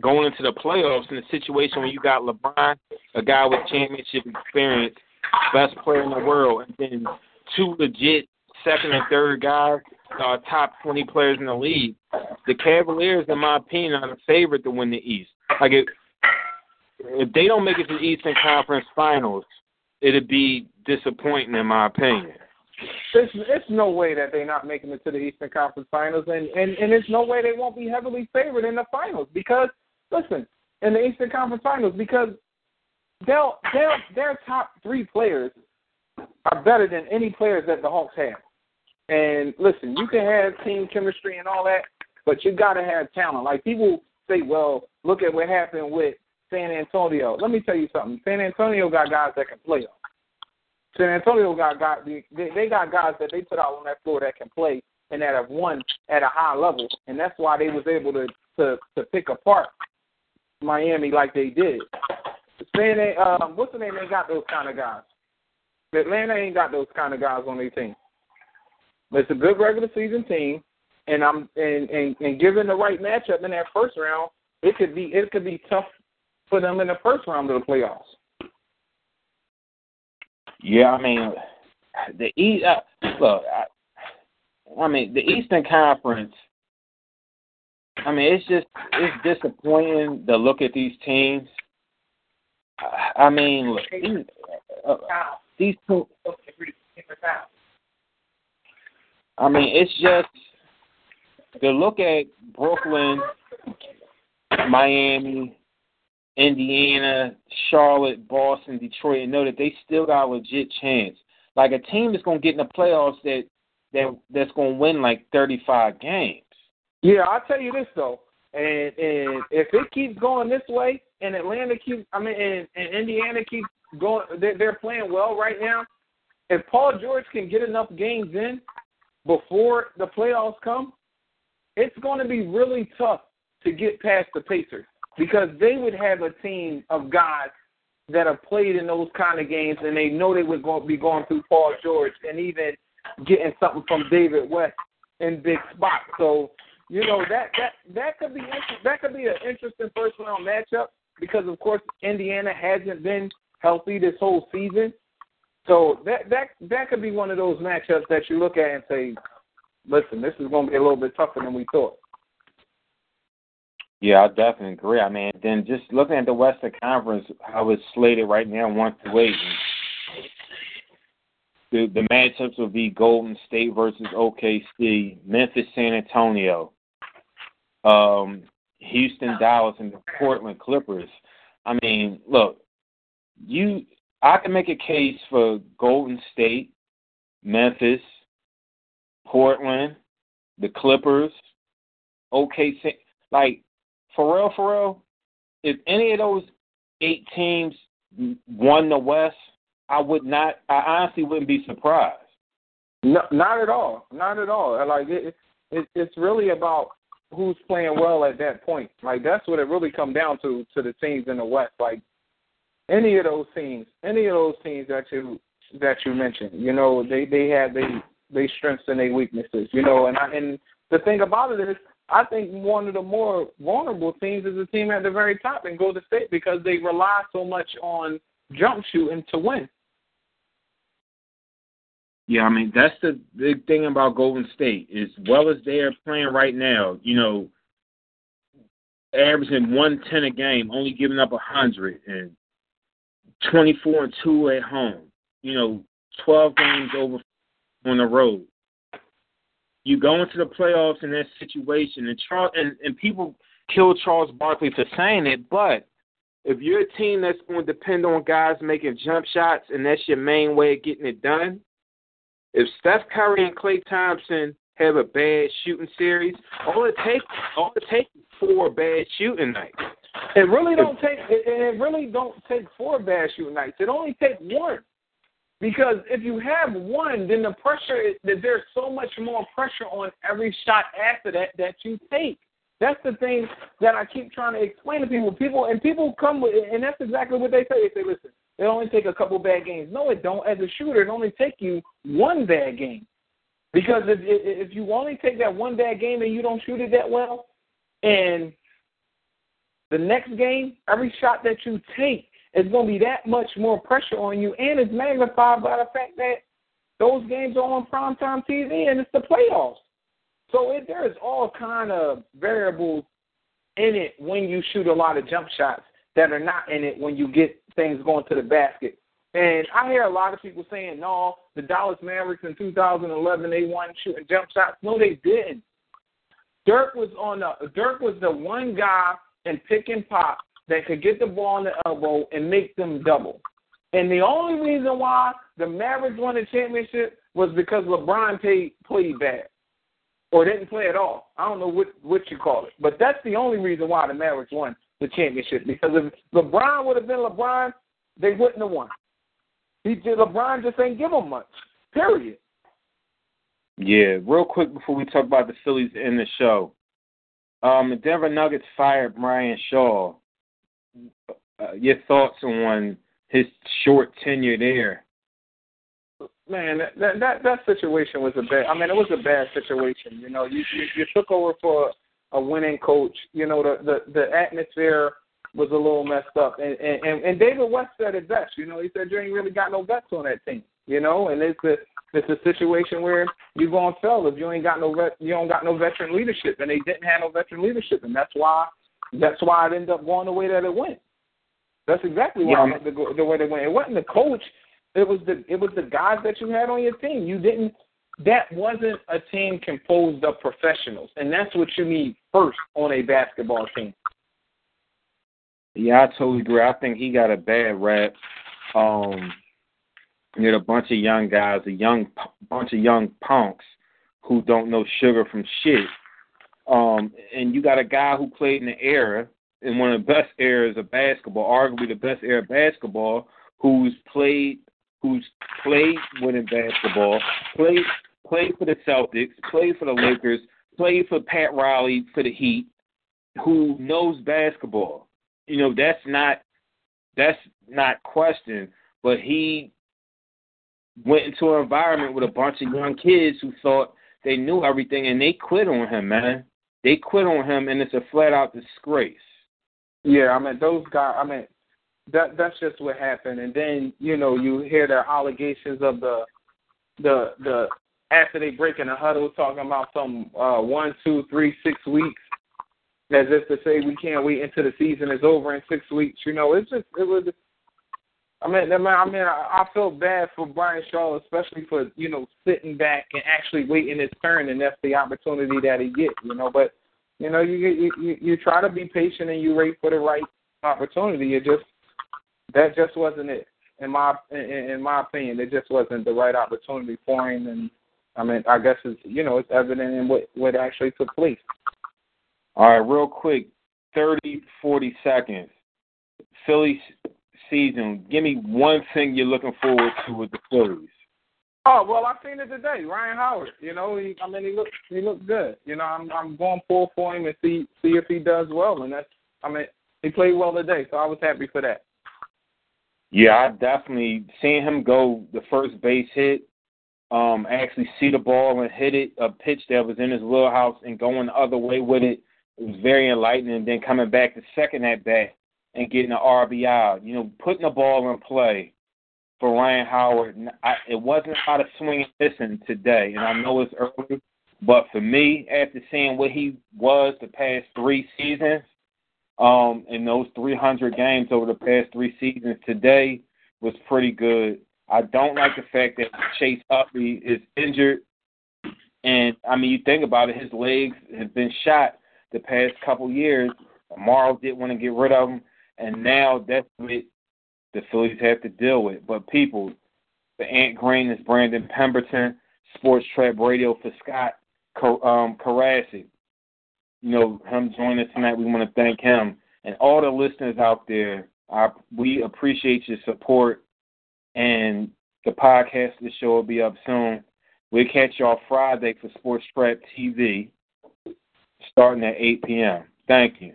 going into the playoffs in a situation where you got LeBron, a guy with championship experience, best player in the world, and then two legit second and third guys, uh, top 20 players in the league. the Cavaliers, in my opinion, are the favorite to win the East. Like if if they don't make it to the Eastern Conference Finals, it'd be disappointing in my opinion. There's, there's no way that they're not making it to the Eastern Conference Finals, and and and there's no way they won't be heavily favored in the finals because listen, in the Eastern Conference Finals because they'll they'll their top three players are better than any players that the Hawks have. And listen, you can have team chemistry and all that, but you got to have talent. Like people say, well, look at what happened with San Antonio. Let me tell you something. San Antonio got guys that can play. San Antonio got guys. They, got guys that they put out on that floor that can play and that have won at a high level, and that's why they was able to to to pick apart Miami like they did. San, um, what's the name? They got those kind of guys. Atlanta ain't got those kind of guys on their team. But it's a good regular season team, and I'm and, and and given the right matchup in that first round, it could be it could be tough for them in the first round of the playoffs. Yeah, I mean, the East. Uh, look, I, I mean, the Eastern Conference. I mean, it's just it's disappointing to look at these teams. I mean, look, these, uh, these two. I mean, it's just to look at Brooklyn, Miami, Indiana, Charlotte, Boston, Detroit, and know that they still got a legit chance. Like a team that's gonna get in the playoffs that that that's gonna win like thirty five games. Yeah, I'll tell you this though, and and if it keeps going this way, and Atlanta keeps, I mean, and, and Indiana keeps going, they're, they're playing well right now. If Paul George can get enough games in before the playoffs come, it's going to be really tough to get past the Pacers because they would have a team of guys that have played in those kind of games and they know they would go, be going through Paul George and even getting something from David West in big spots. So you know that that that could be that could be an interesting first round matchup because of course Indiana hasn't been healthy this whole season. So that that that could be one of those matchups that you look at and say, listen, this is going to be a little bit tougher than we thought. Yeah, I definitely agree. I mean, then just looking at the Western Conference, how it's slated right now, one to eight. The the matchups will be Golden State versus OKC, Memphis, San Antonio, um, Houston, Dallas, and the Portland Clippers. I mean, look, you I can make a case for Golden State, Memphis, Portland, the Clippers, OKC. Like for real, for real, if any of those eight teams won the West, I would not. I honestly wouldn't be surprised. No, not at all. Not at all. Like it, it, it's really about who's playing well at that point. Like that's what it really come down to to the teams in the West. Like any of those teams, any of those teams that you that you mentioned, you know, they they have they they strengths and they weaknesses, you know, and I, and the thing about it is, I think one of the more vulnerable teams is the team at the very top in Golden State because they rely so much on jump shooting to win. Yeah, I mean that's the big thing about Golden State. As well as they are playing right now, you know, averaging one ten a game, only giving up a hundred, and twenty four and two at home. You know, twelve games over on the road. You go into the playoffs in that situation, and Charles and, and people kill Charles Barkley for saying it, but if you're a team that's going to depend on guys making jump shots and that's your main way of getting it done, if Steph Curry and Klay Thompson have a bad shooting series, all it takes all it takes is four bad shooting nights. It really don't take it, it really don't take four bad shooting nights. It only takes one. Because if you have one, then the pressure is that there's so much more pressure on every shot after that that you take. That's the thing that I keep trying to explain to people. People and people come with, and that's exactly what they say. They say, "Listen, it only take a couple bad games." No, it don't. As a shooter, it only take you one bad game. Because if if you only take that one bad game and you don't shoot it that well, and the next game, every shot that you take is going to be that much more pressure on you, and it's magnified by the fact that those games are on primetime TV and it's the playoffs. So it, there's all kind of variables in it when you shoot a lot of jump shots that are not in it when you get things going to the basket. And I hear a lot of people saying, no, the Dallas Mavericks in 2011 they won shooting jump shots. No, they didn't. Dirk was on the Dirk was the one guy in pick and pop that could get the ball in the elbow and make them double. And the only reason why the Mavericks won the championship was because LeBron played played bad or didn't play at all. I don't know what what you call it, but that's the only reason why the Mavericks won the championship. Because if LeBron would have been LeBron, they wouldn't have won. He LeBron just ain't give them much. Period. Yeah, real quick before we talk about the Phillies in the show, um, the Denver Nuggets fired Brian Shaw. Uh, your thoughts on his short tenure there? Man, that that that situation was a bad. I mean, it was a bad situation. You know, you you, you took over for a winning coach. You know, the the the atmosphere was a little messed up, and and and David West said it best. You know, he said you ain't really got no vets on that team. You know, and it's a it's a situation where you're gonna fail if you ain't got no vet, you don't got no veteran leadership, and they didn't have no veteran leadership, and that's why that's why it ended up going the way that it went. That's exactly why yeah. the, the way they went. It wasn't the coach. It was the it was the guys that you had on your team. You didn't. That wasn't a team composed of professionals, and that's what you need first on a basketball team. Yeah, I totally agree. I think he got a bad rap. Um, you had a bunch of young guys, a young bunch of young punks who don't know sugar from shit. Um, and you got a guy who played in the era, in one of the best eras of basketball, arguably the best era of basketball, who's played who's played winning basketball, played played for the Celtics, played for the Lakers, played for Pat Riley for the Heat, who knows basketball. You know, that's not that's not questioned. But he went into an environment with a bunch of young kids who thought they knew everything and they quit on him, man. They quit on him and it's a flat out disgrace. Yeah, I mean those guys I mean that that's just what happened. And then you know you hear the allegations of the the the after they break in the huddle talking about some uh, one, two, three, six weeks, as if to say we can't wait until the season is over in six weeks. You know, it's just it was. I mean, I mean, I mean, I feel bad for Brian Shaw, especially for you know sitting back and actually waiting his turn, and that's the opportunity that he gets. You know, but you know, you you you try to be patient and you wait for the right opportunity. It just that just wasn't it in my in, in my opinion. It just wasn't the right opportunity for him, and I mean, I guess it's you know it's evident in what what actually took place. All right, real quick, 30, 40 seconds. Phillies season. Give me one thing you're looking forward to with the Phillies. Oh well, I seen it today. Ryan Howard. You know, he, I mean, he looks he looks good. You know, I'm I'm going pull for him and see see if he does well. And that's I mean, he played well today, so I was happy for that. Yeah, I definitely seen him go the first base hit. Um, actually see the ball and hit it a pitch that was in his wheelhouse and going the other way with it. It was very enlightening. And then coming back the second at bat and getting an RBI. You know, putting the ball in play for Ryan Howard. I, it wasn't a swing and missing today, and I know it's early, but for me, after seeing what he was the past three seasons, um, in those 300 games over the past three seasons, today was pretty good. I don't like the fact that Chase Utley is injured, and I mean, you think about it, his legs have been shot the past couple years. Amaro didn't want to get rid of him, and now that's what the Phillies have to deal with. But people, the Ant Green is Brandon Pemberton, Sports Trap Radio for Scott um, Carasik. You know, him joining us tonight. We want to thank him and all the listeners out there. I, we appreciate your support, and the podcast the show will be up soon. We'll catch y'all Friday for Sports Trap TV, starting at 8 p.m. Thank you.